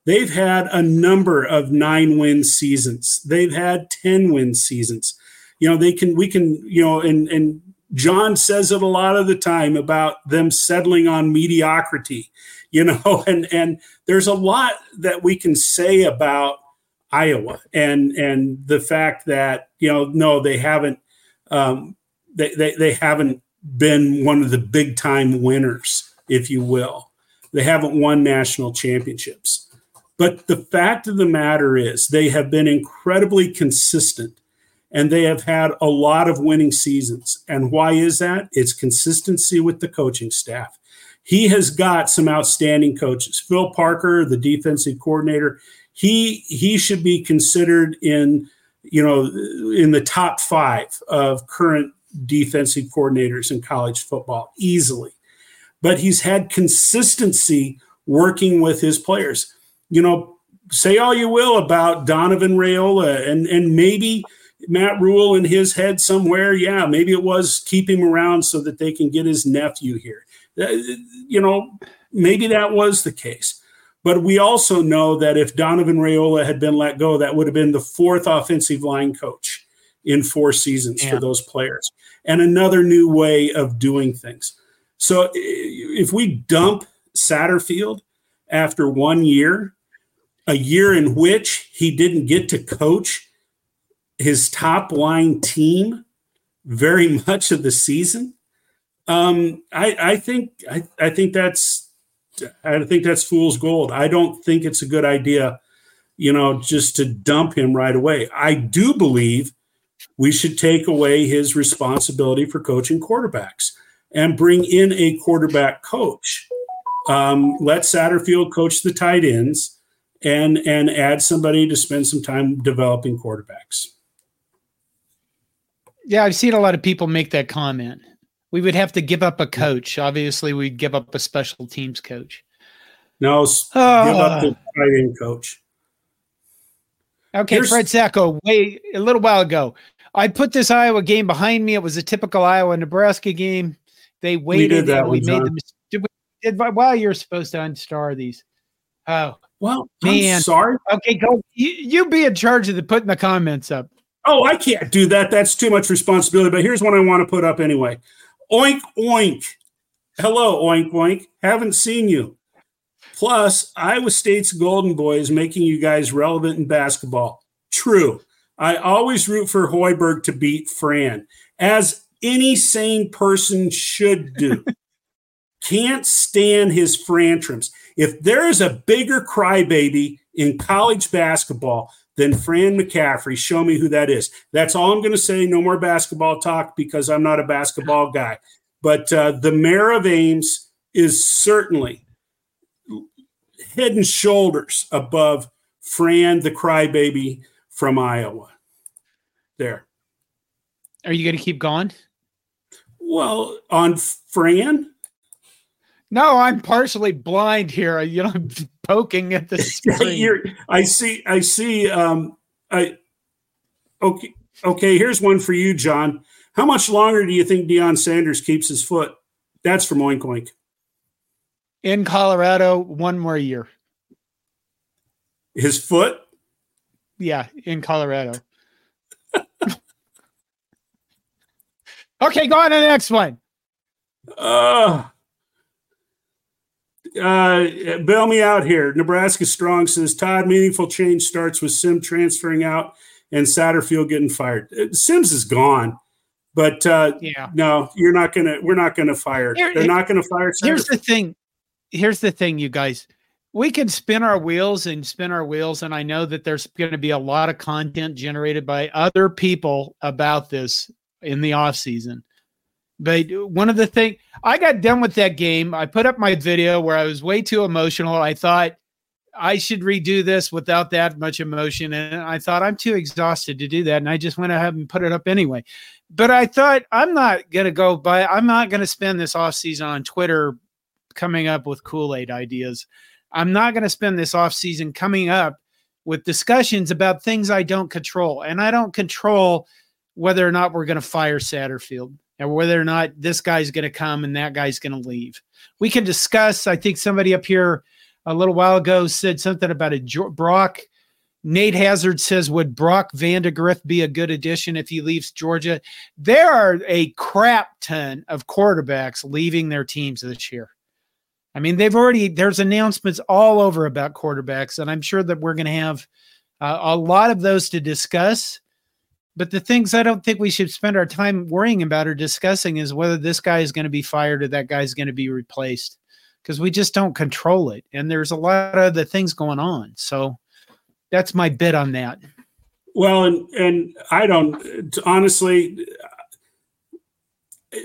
they've had a number of nine win seasons. They've had 10 win seasons. You know, they can we can, you know, and and John says it a lot of the time about them settling on mediocrity, you <laughs> know, and and there's a lot that we can say about Iowa and and the fact that, you know, no, they haven't um, they, they, they haven't been one of the big time winners, if you will. They haven't won national championships. But the fact of the matter is, they have been incredibly consistent and they have had a lot of winning seasons. And why is that? It's consistency with the coaching staff. He has got some outstanding coaches. Phil Parker, the defensive coordinator, he he should be considered in you know in the top 5 of current defensive coordinators in college football easily. But he's had consistency working with his players. You know, say all you will about Donovan Raiola and and maybe Matt Rhule in his head somewhere. Yeah, maybe it was keep him around so that they can get his nephew here. Uh, you know, maybe that was the case. But we also know that if Donovan Raiola had been let go, that would have been the fourth offensive line coach in four seasons yeah. for those players and another new way of doing things. So if we dump Satterfield after one year, a year in which he didn't get to coach his top line team very <laughs> much of the season, um, I, I think I, I think that's I think that's fool's gold. I don't think it's a good idea, you know, just to dump him right away. I do believe we should take away his responsibility for coaching quarterbacks and bring in a quarterback coach. Um, let Satterfield coach the tight ends and and add somebody to spend some time developing quarterbacks. Yeah, I've seen a lot of people make that comment. We would have to give up a coach. Obviously, we'd give up a special teams coach. No, uh, give up the tight end coach. Okay, Here's, Fred Sacco, wait a little while ago. I put this Iowa game behind me. It was a typical Iowa Nebraska game. They waited. We did that we one, made the did we, did, well, you're supposed to unstar these. Oh, well, man. I'm sorry. Okay, go. You, you be in charge of the putting the comments up. Oh, I can't do that. That's too much responsibility. But here's what I want to put up anyway. Oink oink. Hello, oink oink. Haven't seen you. Plus, Iowa State's Golden Boys making you guys relevant in basketball. True. I always root for Hoiberg to beat Fran, as any sane person should do. <laughs> Can't stand his frantrums. If there is a bigger crybaby in college basketball than Fran McCaffery, show me who that is. That's all I'm going to say. No more basketball talk because I'm not a basketball guy. But uh, the mayor of Ames is certainly head and shoulders above Fran the crybaby from Iowa. There. Are you going to keep going? Well, on Fran, no, I'm partially blind here. You know, I'm <laughs> poking at the <laughs> screen. I see. I see. Um, I okay. Okay. Here's one for you, John. How much longer do you think Deion Sanders keeps his foot? That's from Oink Oink. In Colorado, one more year. His foot? Yeah, in Colorado. Okay, go on to the next one. Uh uh, bail me out here. Nebraska Strong says Todd, meaningful change starts with Sim transferring out and Satterfield getting fired. Uh, Sims is gone, but uh, yeah, no, you're not gonna. We're not gonna fire. Here, They're not gonna fire. Here's the thing. Here's the thing, you guys. We can spin our wheels and spin our wheels, and I know that there's going to be a lot of content generated by other people about this in the off season. But one of the things I got done with that game, I put up my video where I was way too emotional. I thought I should redo this without that much emotion. And I thought I'm too exhausted to do that. And I just went ahead and put it up anyway. But I thought I'm not going to go by, I'm not going to spend this off season on Twitter coming up with Kool Aid ideas. I'm not going to spend this off season coming up with discussions about things I don't control. And I don't control whether or not we're going to fire Satterfield and whether or not this guy's going to come and that guy's going to leave. We can discuss. I think somebody up here a little while ago said something about a Brock. Nate Hazard says, Would Brock Vandagriff be a good addition if he leaves Georgia? There are a crap ton of quarterbacks leaving their teams this year. I mean, they've already, there's announcements all over about quarterbacks, and I'm sure that we're going to have uh, a lot of those to discuss. But the things I don't think we should spend our time worrying about or discussing is whether this guy is going to be fired or that guy is going to be replaced because we just don't control it. And there's a lot of the things going on. So that's my bit on that. Well, and and I don't honestly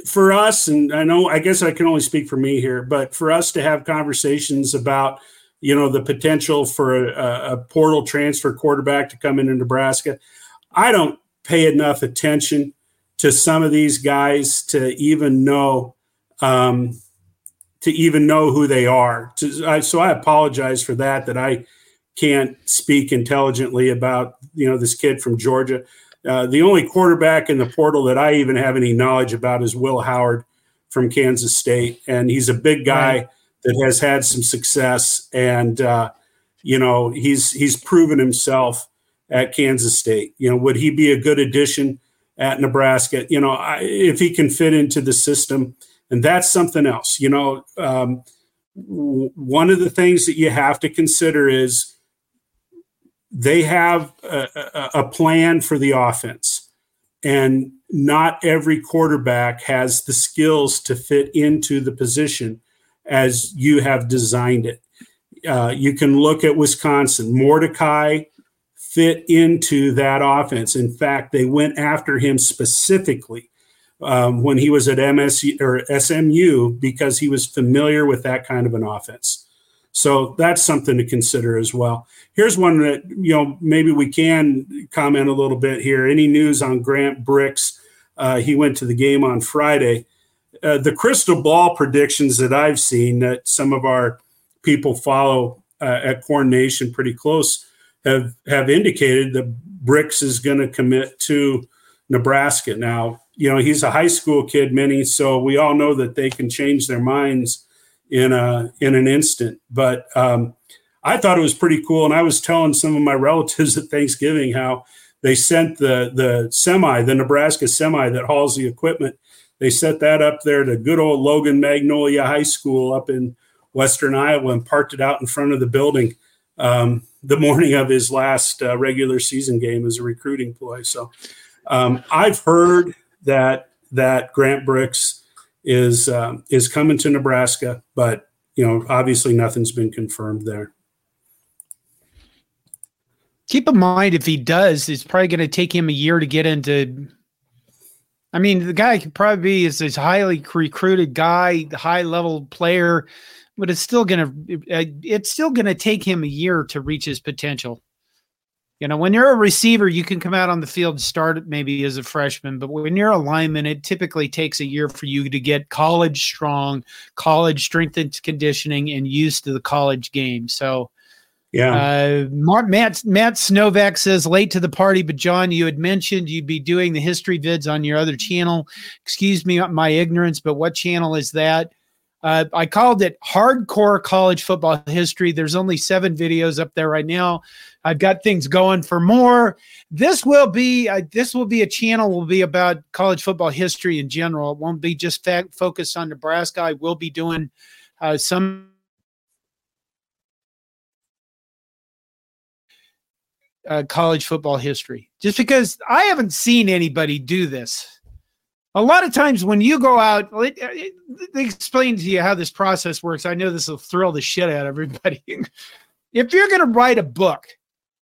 for us, and I know I guess I can only speak for me here, but for us to have conversations about you know the potential for a, a portal transfer quarterback to come into Nebraska, I don't pay enough attention to some of these guys to even know um, to even know who they are. To, I, so I apologize for that. That I can't speak intelligently about you know this kid from Georgia. Uh, the only quarterback in the portal that I even have any knowledge about is Will Howard from Kansas State, and he's a big guy that has had some success, and uh, you know he's he's proven himself at Kansas State. You know, would he be a good addition at Nebraska? You know, I, if he can fit into the system, and that's something else. You know, um, w- one of the things that you have to consider is they have a, a, plan for the offense, and not every quarterback has the skills to fit into the position as you have designed it. Uh, you can look at Wisconsin. Mordecai fit into that offense. In fact, they went after him specifically um, when he was at MSU or SMU because he was familiar with that kind of an offense. So that's something to consider as well. Here's one that you know maybe we can comment a little bit here. Any news on Grant Brix? Uh, he went to the game on Friday. Uh, the crystal ball predictions that I've seen that some of our people follow uh, at Corn Nation pretty close have have indicated that Brix is going to commit to Nebraska. Now, you know, he's a high school kid, many, so we all know that they can change their minds in a in an instant. But um, I thought it was pretty cool, and I was telling some of my relatives <laughs> at Thanksgiving how they sent the the semi, the Nebraska semi that hauls the equipment. They set that up there to good old Logan Magnolia High School up in Western Iowa and parked it out in front of the building um, the morning of his last uh, regular season game as a recruiting ploy. So um, I've heard that that Grant Brix is um, is coming to Nebraska, but you know obviously nothing's been confirmed there. Keep in mind if he does, it's probably going to take him a year to get into. I mean, the guy could probably be is this highly recruited guy, high level player but it's still gonna uh, it's still gonna take him a year to reach his potential. You know, when you're a receiver, you can come out on the field start maybe as a freshman, but when you're a lineman, it typically takes a year for you to get college strong, college strength and conditioning, and used to the college game. So, yeah. Uh, Matt Matt Snovak says late to the party, but John, you had mentioned you'd be doing the history vids on your other channel. Excuse me, my ignorance, but what channel is that? Uh, I called it hardcore college football history. There's only seven videos up there right now. I've got things going for more. This will be uh, this will be a channel will be about college football history in general. It won't be just fa- focused on Nebraska. I will be doing uh, some uh, college football history, just because I haven't seen anybody do this a lot of times when you go out, they explain to you how this process works. I know this will thrill the shit out of everybody. <laughs> if you're going to write a book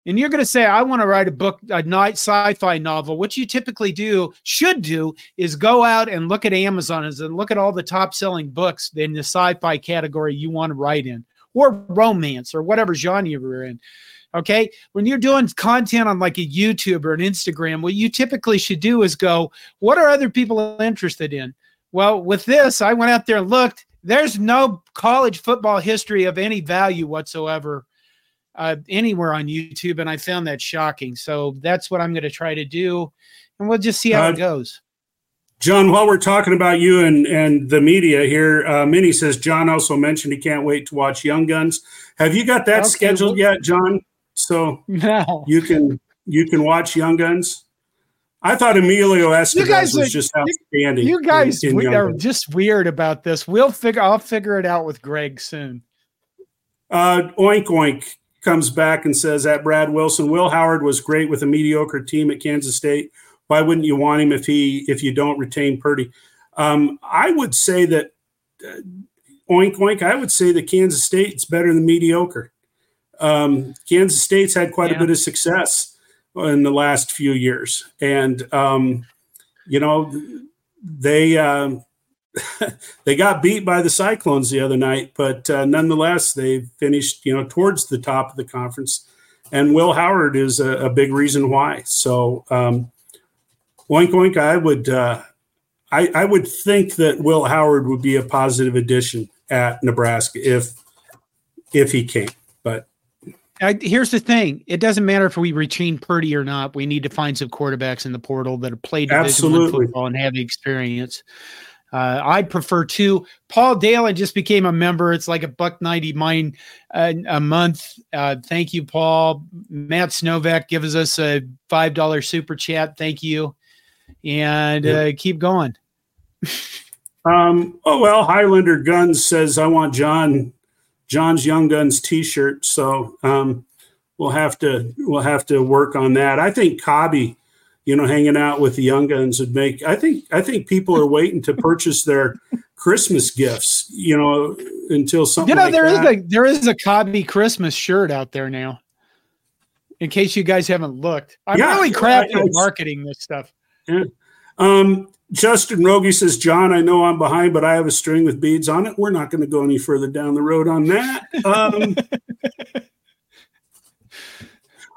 and you're going to say, I want to write a book, a night sci-fi novel, what you typically do, should do, is go out and look at Amazon and look at all the top selling books in the sci-fi category you want to write in, or romance, or whatever genre you're in. Okay. When you're doing content on like a YouTube or an Instagram, what you typically should do is go, what are other people interested in? Well, with this, I went out there and looked. There's no college football history of any value whatsoever uh, anywhere on YouTube. And I found that shocking. So that's what I'm going to try to do. And we'll just see how uh, it goes. John, while we're talking about you and, and the media here, uh, Minnie says John also mentioned he can't wait to watch Young Guns. Have you got that okay, scheduled well, yet, John? So no. you can you can watch Young Guns. I thought Emilio Estevez was just outstanding. You guys in, in are just weird about this. We'll figure. I'll figure it out with Greg soon. Uh, oink oink comes back and says at Brad Wilson, Will Howard was great with a mediocre team at Kansas State. Why wouldn't you want him if he if you don't retain Purdy? Um, I would say that uh, oink oink. I would say that Kansas State State's better than mediocre. Um, Kansas State's had quite yeah. a bit of success in the last few years, and um, you know they uh, <laughs> they got beat by the Cyclones the other night, but uh, nonetheless they finished you know towards the top of the conference, and Will Howard is a, a big reason why. So um, oink oink, I would uh, I, I would think that Will Howard would be a positive addition at Nebraska if if he came, I, here's the thing: it doesn't matter if we retain Purdy or not. We need to find some quarterbacks in the portal that have played Division One football and have the experience. Uh, I'd prefer to. Paul Dalen just became a member. It's like a buck ninety mine uh, a month. Uh, thank you, Paul. Matt Snovak gives us a five dollar super chat. Thank you, and uh, keep going. <laughs> um. Oh well, Highlander Guns says I want John John's Young Guns T-shirt. So um, we'll have to we'll have to work on that. I think Cobby, you know, hanging out with the Young Guns would make. I think I think people are waiting to purchase their Christmas gifts. You know, until something. You know, like there is a there is a Cobby Christmas shirt out there now. In case you guys haven't looked, I'm yeah, really crappy at marketing this stuff. Yeah. Um, Justin Rogie says, John, I know I'm behind, but I have a string with beads on it. We're not going to go any further down the road on that. Um, <laughs>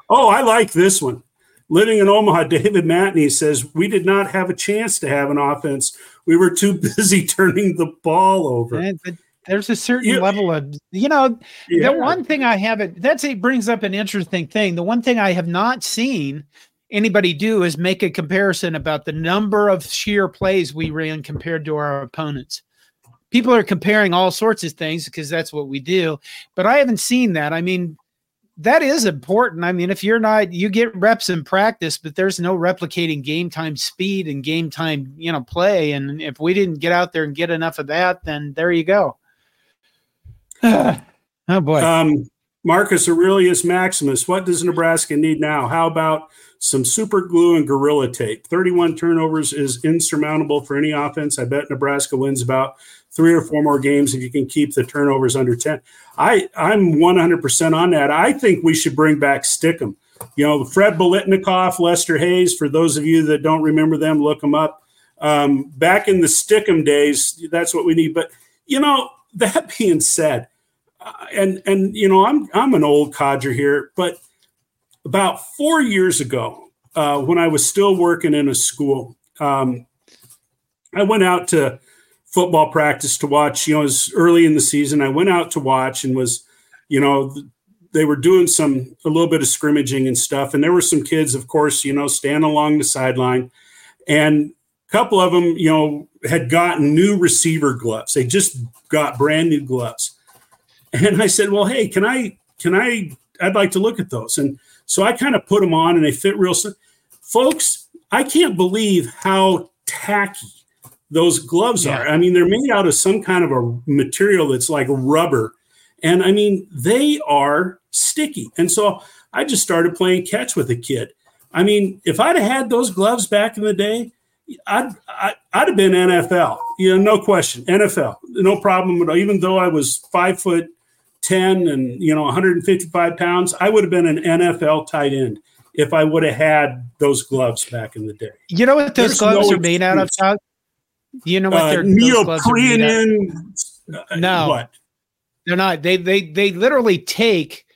oh, I like this one. Living in Omaha, David Matney says, We did not have a chance to have an offense. We were too <laughs> busy turning the ball over. And, there's a certain yeah. level of, you know, yeah. the one thing I haven't, that's it brings up an interesting thing. The one thing I have not seen anybody do is make a comparison about the number of sheer plays we ran compared to our opponents. People are comparing all sorts of things because that's what we do, but I haven't seen that. I mean, that is important. I mean, if you're not, you get reps in practice, but there's no replicating game time speed and game time, you know, play. And if we didn't get out there and get enough of that, then there you go. <sighs> oh boy. Um, Marcus Aurelius Maximus, what does Nebraska need now? How about some super glue and gorilla tape? 31 turnovers is insurmountable for any offense. I bet Nebraska wins about three or four more games if you can keep the turnovers under 10. I, I'm 100% on that. I think we should bring back Stickum. You know, Fred Biletnikoff, Lester Hayes, for those of you that don't remember them, look them up. Um, back in the Stickum days, that's what we need. But, you know, that <laughs> being said, uh, and and you know I'm I'm an old codger here, but about four years ago, uh, when I was still working in a school, um, I went out to football practice to watch. You know, it was early in the season. I went out to watch and was, you know, they were doing some a little bit of scrimmaging and stuff, and there were some kids, of course, you know, standing along the sideline, and a couple of them, you know, had gotten new receiver gloves. They just got brand new gloves and I said, well, hey, can I, can I, I'd like to look at those. And so I kind of put them on and they fit real. Folks, I can't believe how tacky those gloves yeah. are. I mean, they're made out of some kind of a material that's like rubber. And I mean, they are sticky. And so I just started playing catch with a kid. I mean, if I'd have had those gloves back in the day, I'd, I, would have been NFL, you know, no question, NFL, no problem at all. Even though I was five foot 10 and you know 155 pounds i would have been an nfl tight end if i would have had those gloves back in the day. You know what those There's gloves no are made out of Todd? you know what uh, they're neoprene uh, no. what? They're not. They they they literally take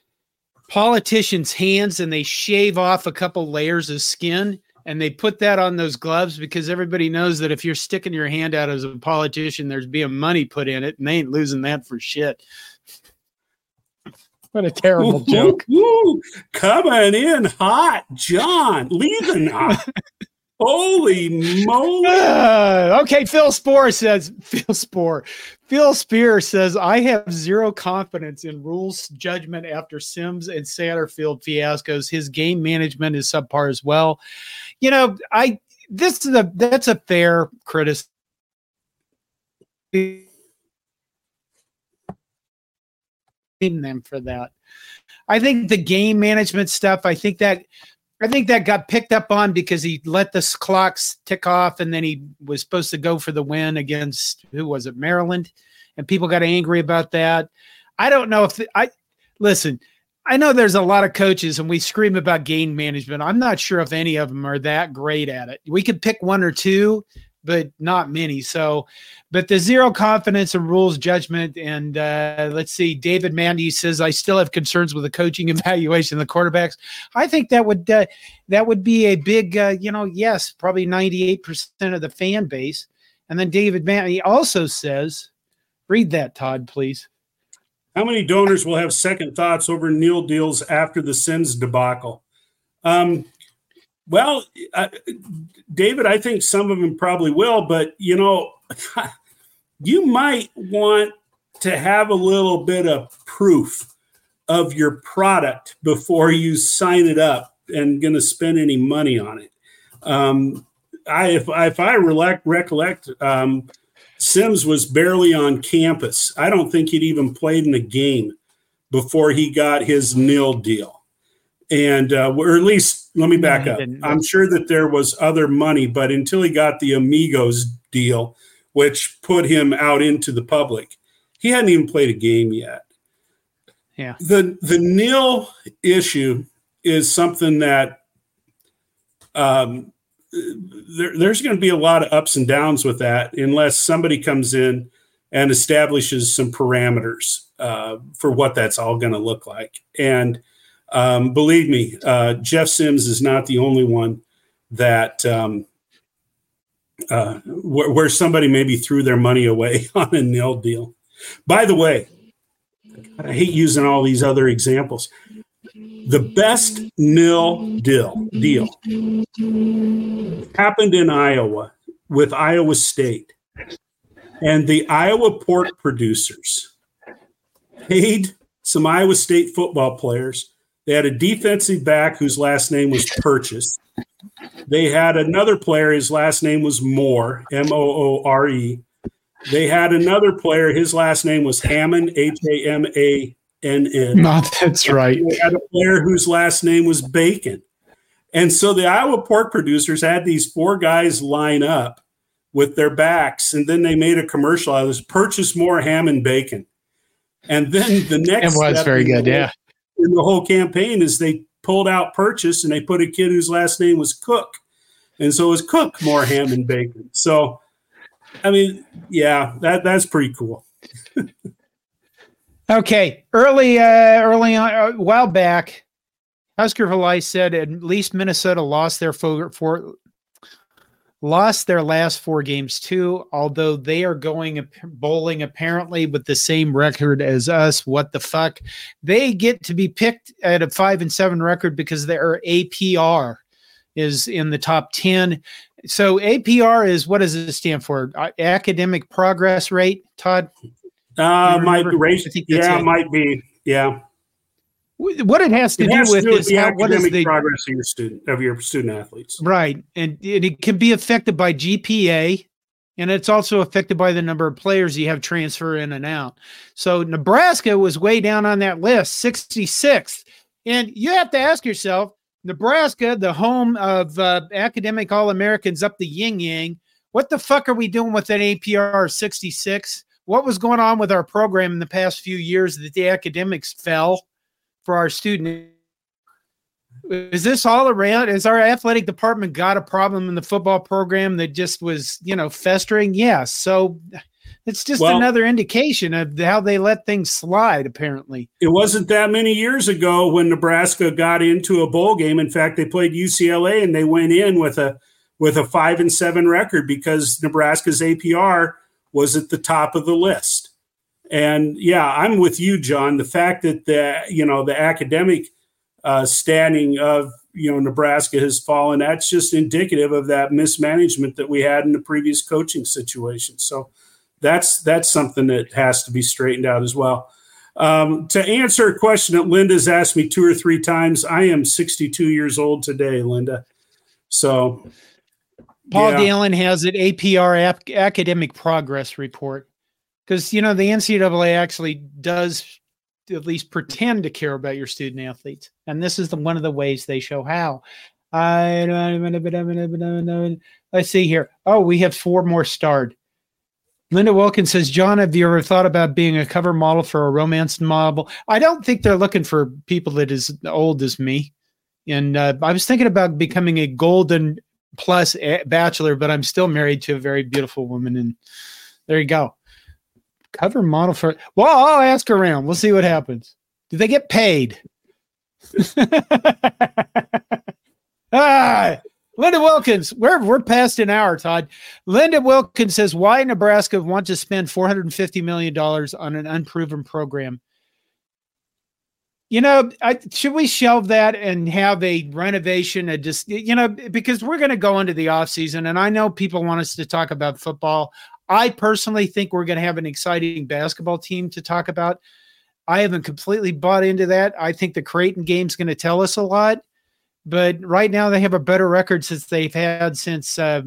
politicians hands and they shave off a couple layers of skin and they put that on those gloves because everybody knows that if you're sticking your hand out as a politician there's being money put in it and they ain't losing that for shit what a terrible ooh, joke. Ooh, ooh, coming in hot, John, leaving hot. <laughs> Holy moly. Uh, okay, Phil Spore says, <laughs> Phil Spore, Phil Spear says, I have zero confidence in Rhule's judgment after Sims and Satterfield fiascos. His game management is subpar as well. You know, I, this is a, that's a fair criticism them for that. I think the game management stuff, I think that I think that got picked up on because he let the clocks tick off and then he was supposed to go for the win against who was it, Maryland? And people got angry about that. I don't know if the, I listen, I know there's a lot of coaches and we scream about game management. I'm not sure if any of them are that great at it. We could pick one or two, but not many. So but the zero confidence and Rhule's judgment. And uh, let's see, David Mandy says, I still have concerns with the coaching <laughs> evaluation of the quarterbacks. I think that would uh, that would be a big, uh, you know, yes, probably 98% of the fan base. And then David Mandy also says, read that, Todd, please. How many donors will have second thoughts over NIL deals after the Sims debacle? Um, well, uh, David, I think some of them probably will, but you know, <laughs> you might want to have a little bit of proof of your product before you sign it up and going to spend any money on it. Um, I, if, if I recollect, recollect um, Sims was barely on campus. I don't think he'd even played in a game before he got his nil deal. And, uh, or at least, let me back up. I'm sure that there was other money, but until he got the Amigos deal, which put him out into the public. He hadn't even played a game yet. Yeah. The the nil issue is something that um, there, there's going to be a lot of ups and downs with that unless somebody comes in and establishes some parameters uh, for what that's all going to look like. And um, believe me, uh, Jeff Sims is not the only one that um, uh, where, where, somebody maybe threw their money away <laughs> on a nil deal. By the way, I hate using all these other examples. The best nil deal deal happened in Iowa with Iowa State. And the Iowa pork producers paid some Iowa State football players. They had a defensive back whose last name was Purchase. They had another player, his last name was Moore, M O O R E. They had another player, his last name was Hammond, H A M A N N. Not that's right. They had a player whose last name was Bacon. And so the Iowa pork producers had these four guys line up with their backs, and then they made a commercial. I was purchase more ham and bacon. And then the next it was very good, yeah. In the whole campaign is they pulled out purchase and they put a kid whose last name was Cook. And so it was Cook more ham and bacon. So I mean, yeah, that that's pretty cool. <laughs> okay, early, uh, early on, a while back, Husker Valai said at least Minnesota lost their four, four, lost their last four games too. Although they are going bowling apparently with the same record as us. What the fuck? They get to be picked at a five and seven record because their APR is in the top ten so APR is what does it stand for? Academic progress rate, Todd? Uh, might be rate. Yeah, it. might be. Yeah. What it has to it do has with to do is how, what is the progress of your student of your student athletes, right? And it can be affected by GPA, and it's also affected by the number of players you have transfer in and out. So Nebraska was way down on that list, 66th. And you have to ask yourself, Nebraska, the home of uh, academic All Americans up the yin yang. What the fuck are we doing with an APR 66? What was going on with our program in the past few years that the academics fell for our students? Is this all around? Is our athletic department got a problem in the football program that just was, you know, festering? Yes. So it's just well, another indication of how they let things slide, apparently. It wasn't that many years ago when Nebraska got into a bowl game. In fact, they played UCLA and they went in with a with a five and seven record because Nebraska's APR was at the top of the list. And yeah, I'm with you, John. The fact that the you know the academic uh, standing of you know Nebraska has fallen, that's just indicative of that mismanagement that we had in the previous coaching situation. So that's that's something that has to be straightened out as well. Um, to answer a question that Linda's asked me two or three times, I am 62 years old today, Linda. So, Paul yeah. Dalen has an APR ap- academic progress report because you know the NCAA actually does at least pretend to care about your student athletes, and this is the one of the ways they show how. I let's see here. Oh, we have four more starred. Linda Wilkins says, John, have you ever thought about being a cover model for a romance novel? I don't think they're looking for people that is old as me. And uh, I was thinking about becoming a golden plus bachelor, but I'm still married to a very beautiful woman. And there you go. Cover model for, well, I'll ask around. We'll see what happens. Do they get paid? <laughs> ah, Linda Wilkins, we're we're past an hour, Todd. Linda Wilkins says, "Why Nebraska want to spend 450 million dollars on an unproven program?" You know, I, should we shelve that and have a renovation? A just you know, because we're going to go into the off season, and I know people want us to talk about football. I personally think we're going to have an exciting basketball team to talk about. I haven't completely bought into that. I think the Creighton game is going to tell us a lot but right now they have a better record since they've had since uh,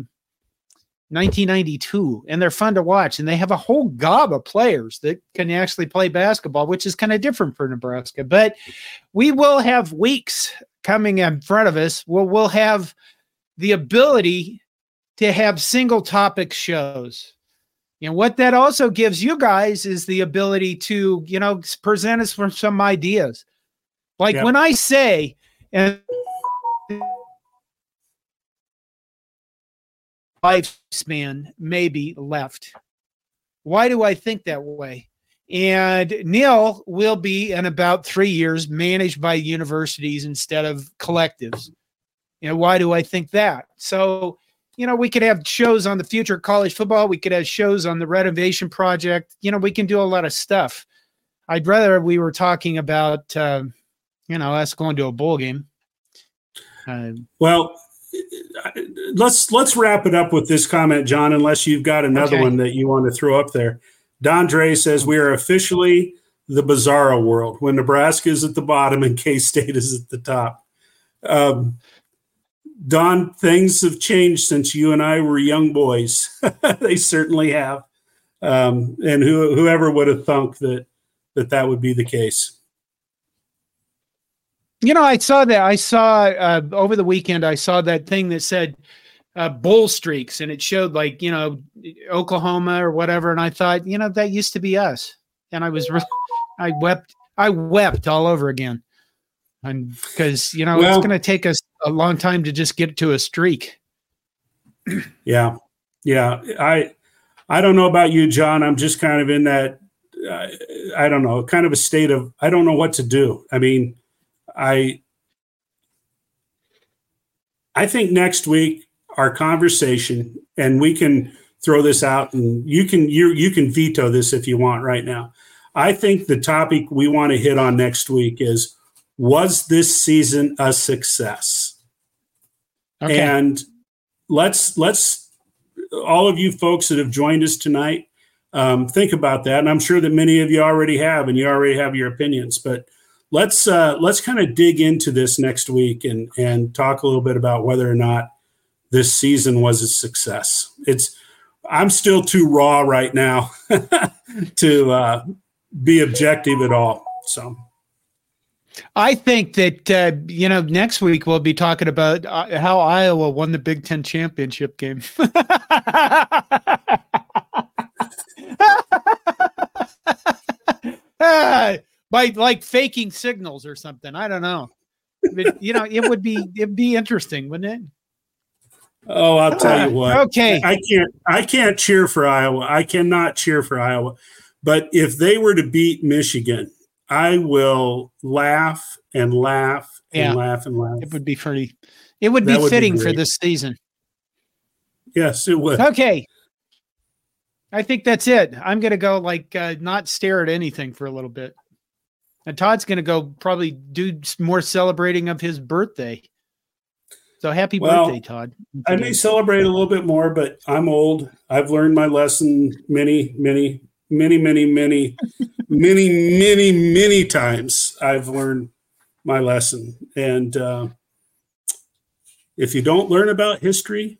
1992, and they're fun to watch. And they have a whole gob of players that can actually play basketball, which is kind of different for Nebraska. But we will have weeks coming in front of us. We'll we'll have the ability to have single topic shows. And what that also gives you guys is the ability to, you know, present us with some ideas. Like when I say and lifespan maybe left. Why do I think that way? And NIL will be in about three years managed by universities instead of collectives. You know, why do I think that? So, you know, we could have shows on the future of college football. We could have shows on the renovation project. You know, we can do a lot of stuff. I'd rather we were talking about, uh, you know, us going to a bowl game. Uh, well, let's let's wrap it up with this comment, John. Unless you've got another okay. one that you want to throw up there. Don Dre says we are officially the bizarro world when Nebraska is at the bottom and K State is at the top. Um, Don, things have changed since you and I were young boys. <laughs> they certainly have. Um, and who, whoever would have thunk that that that would be the case. You know, I saw that. I saw uh, over the weekend. I saw that thing that said uh, bowl streaks, and it showed like you know Oklahoma or whatever. And I thought, you know, that used to be us. And I was, I wept. I wept all over again, and because you know well, it's going to take us a long time to just get to a streak. yeah, yeah. I I don't know about you, John. I'm just kind of in that. Uh, I don't know, kind of a state of I don't know what to do. I mean I I think next week our conversation, and we can throw this out, and you can you you can veto this if you want right now. I think the topic we want to hit on next week is was this season a success? Okay. And let's let's all of you folks that have joined us tonight um, think about that, and I'm sure that many of you already have, and you already have your opinions, but let's uh, let's kind of dig into this next week and and talk a little bit about whether or not this season was a success. It's I'm still too raw right now <laughs> to uh, be objective at all. So. I think that uh, you know next week we'll be talking about uh, how Iowa won the Big Ten championship game. <laughs> by like faking signals or something. I don't know. But, you know, it would be it'd be interesting, wouldn't it? Oh, I'll tell you what. Okay. I can't I can't cheer for Iowa. I cannot cheer for Iowa. But if they were to beat Michigan, I will laugh and laugh and yeah, laugh and laugh. It would be pretty it would that be would fitting be for this season. Yes, it would. Okay. I think that's it. I'm going to go like uh, not stare at anything for a little bit. And Todd's going to go probably do more celebrating of his birthday. So happy well, birthday, Todd. I may celebrate a little bit more, but I'm old. I've learned my lesson many, many, many, many, many, many, many, many times. I've learned my lesson. And uh, if you don't learn about history,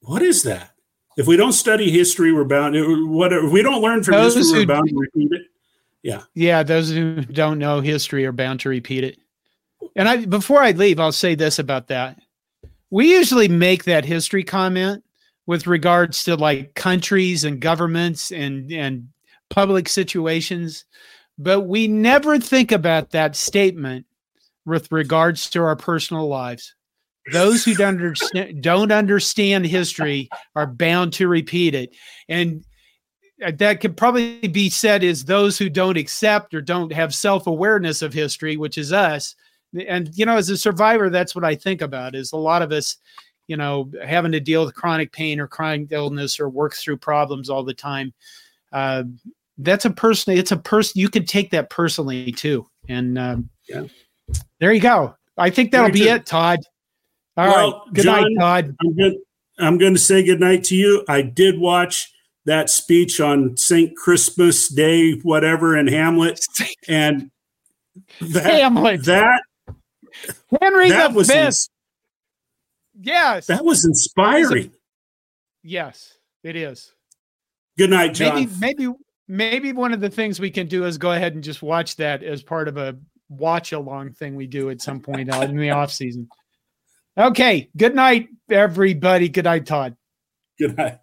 what is that? If we don't study history, we're bound. What if we don't learn from Those history, we're bound to repeat it. Yeah. Yeah. Those who don't know history are bound to repeat it. And I, before I leave, I'll say this about that. We usually make that history comment with regards to like countries and governments and, and public situations, but we never think about that statement with regards to our personal lives. Those who don't understand, don't understand history are bound to repeat it. And uh, that could probably be said is those who don't accept or don't have self-awareness of history which is us and you know as a survivor that's what i think about is a lot of us you know having to deal with chronic pain or chronic illness or work through problems all the time uh, that's a person it's a person you can take that personally too and um, yeah there you go i think that'll Very be it todd All well, right. good John, night todd i'm good i'm going to say good night to you i did watch that speech on St. Christmas Day, whatever, in Hamlet. <laughs> And that, Hamlet. That Henry that the Fifth. Yes. That was inspiring. yes, it is. Good night, John. Maybe, maybe, maybe one of the things we can do is go ahead and just watch that as part of a watch along thing we do at some point in the <laughs> off season. Okay. Good night, everybody. Good night, Todd. Good night.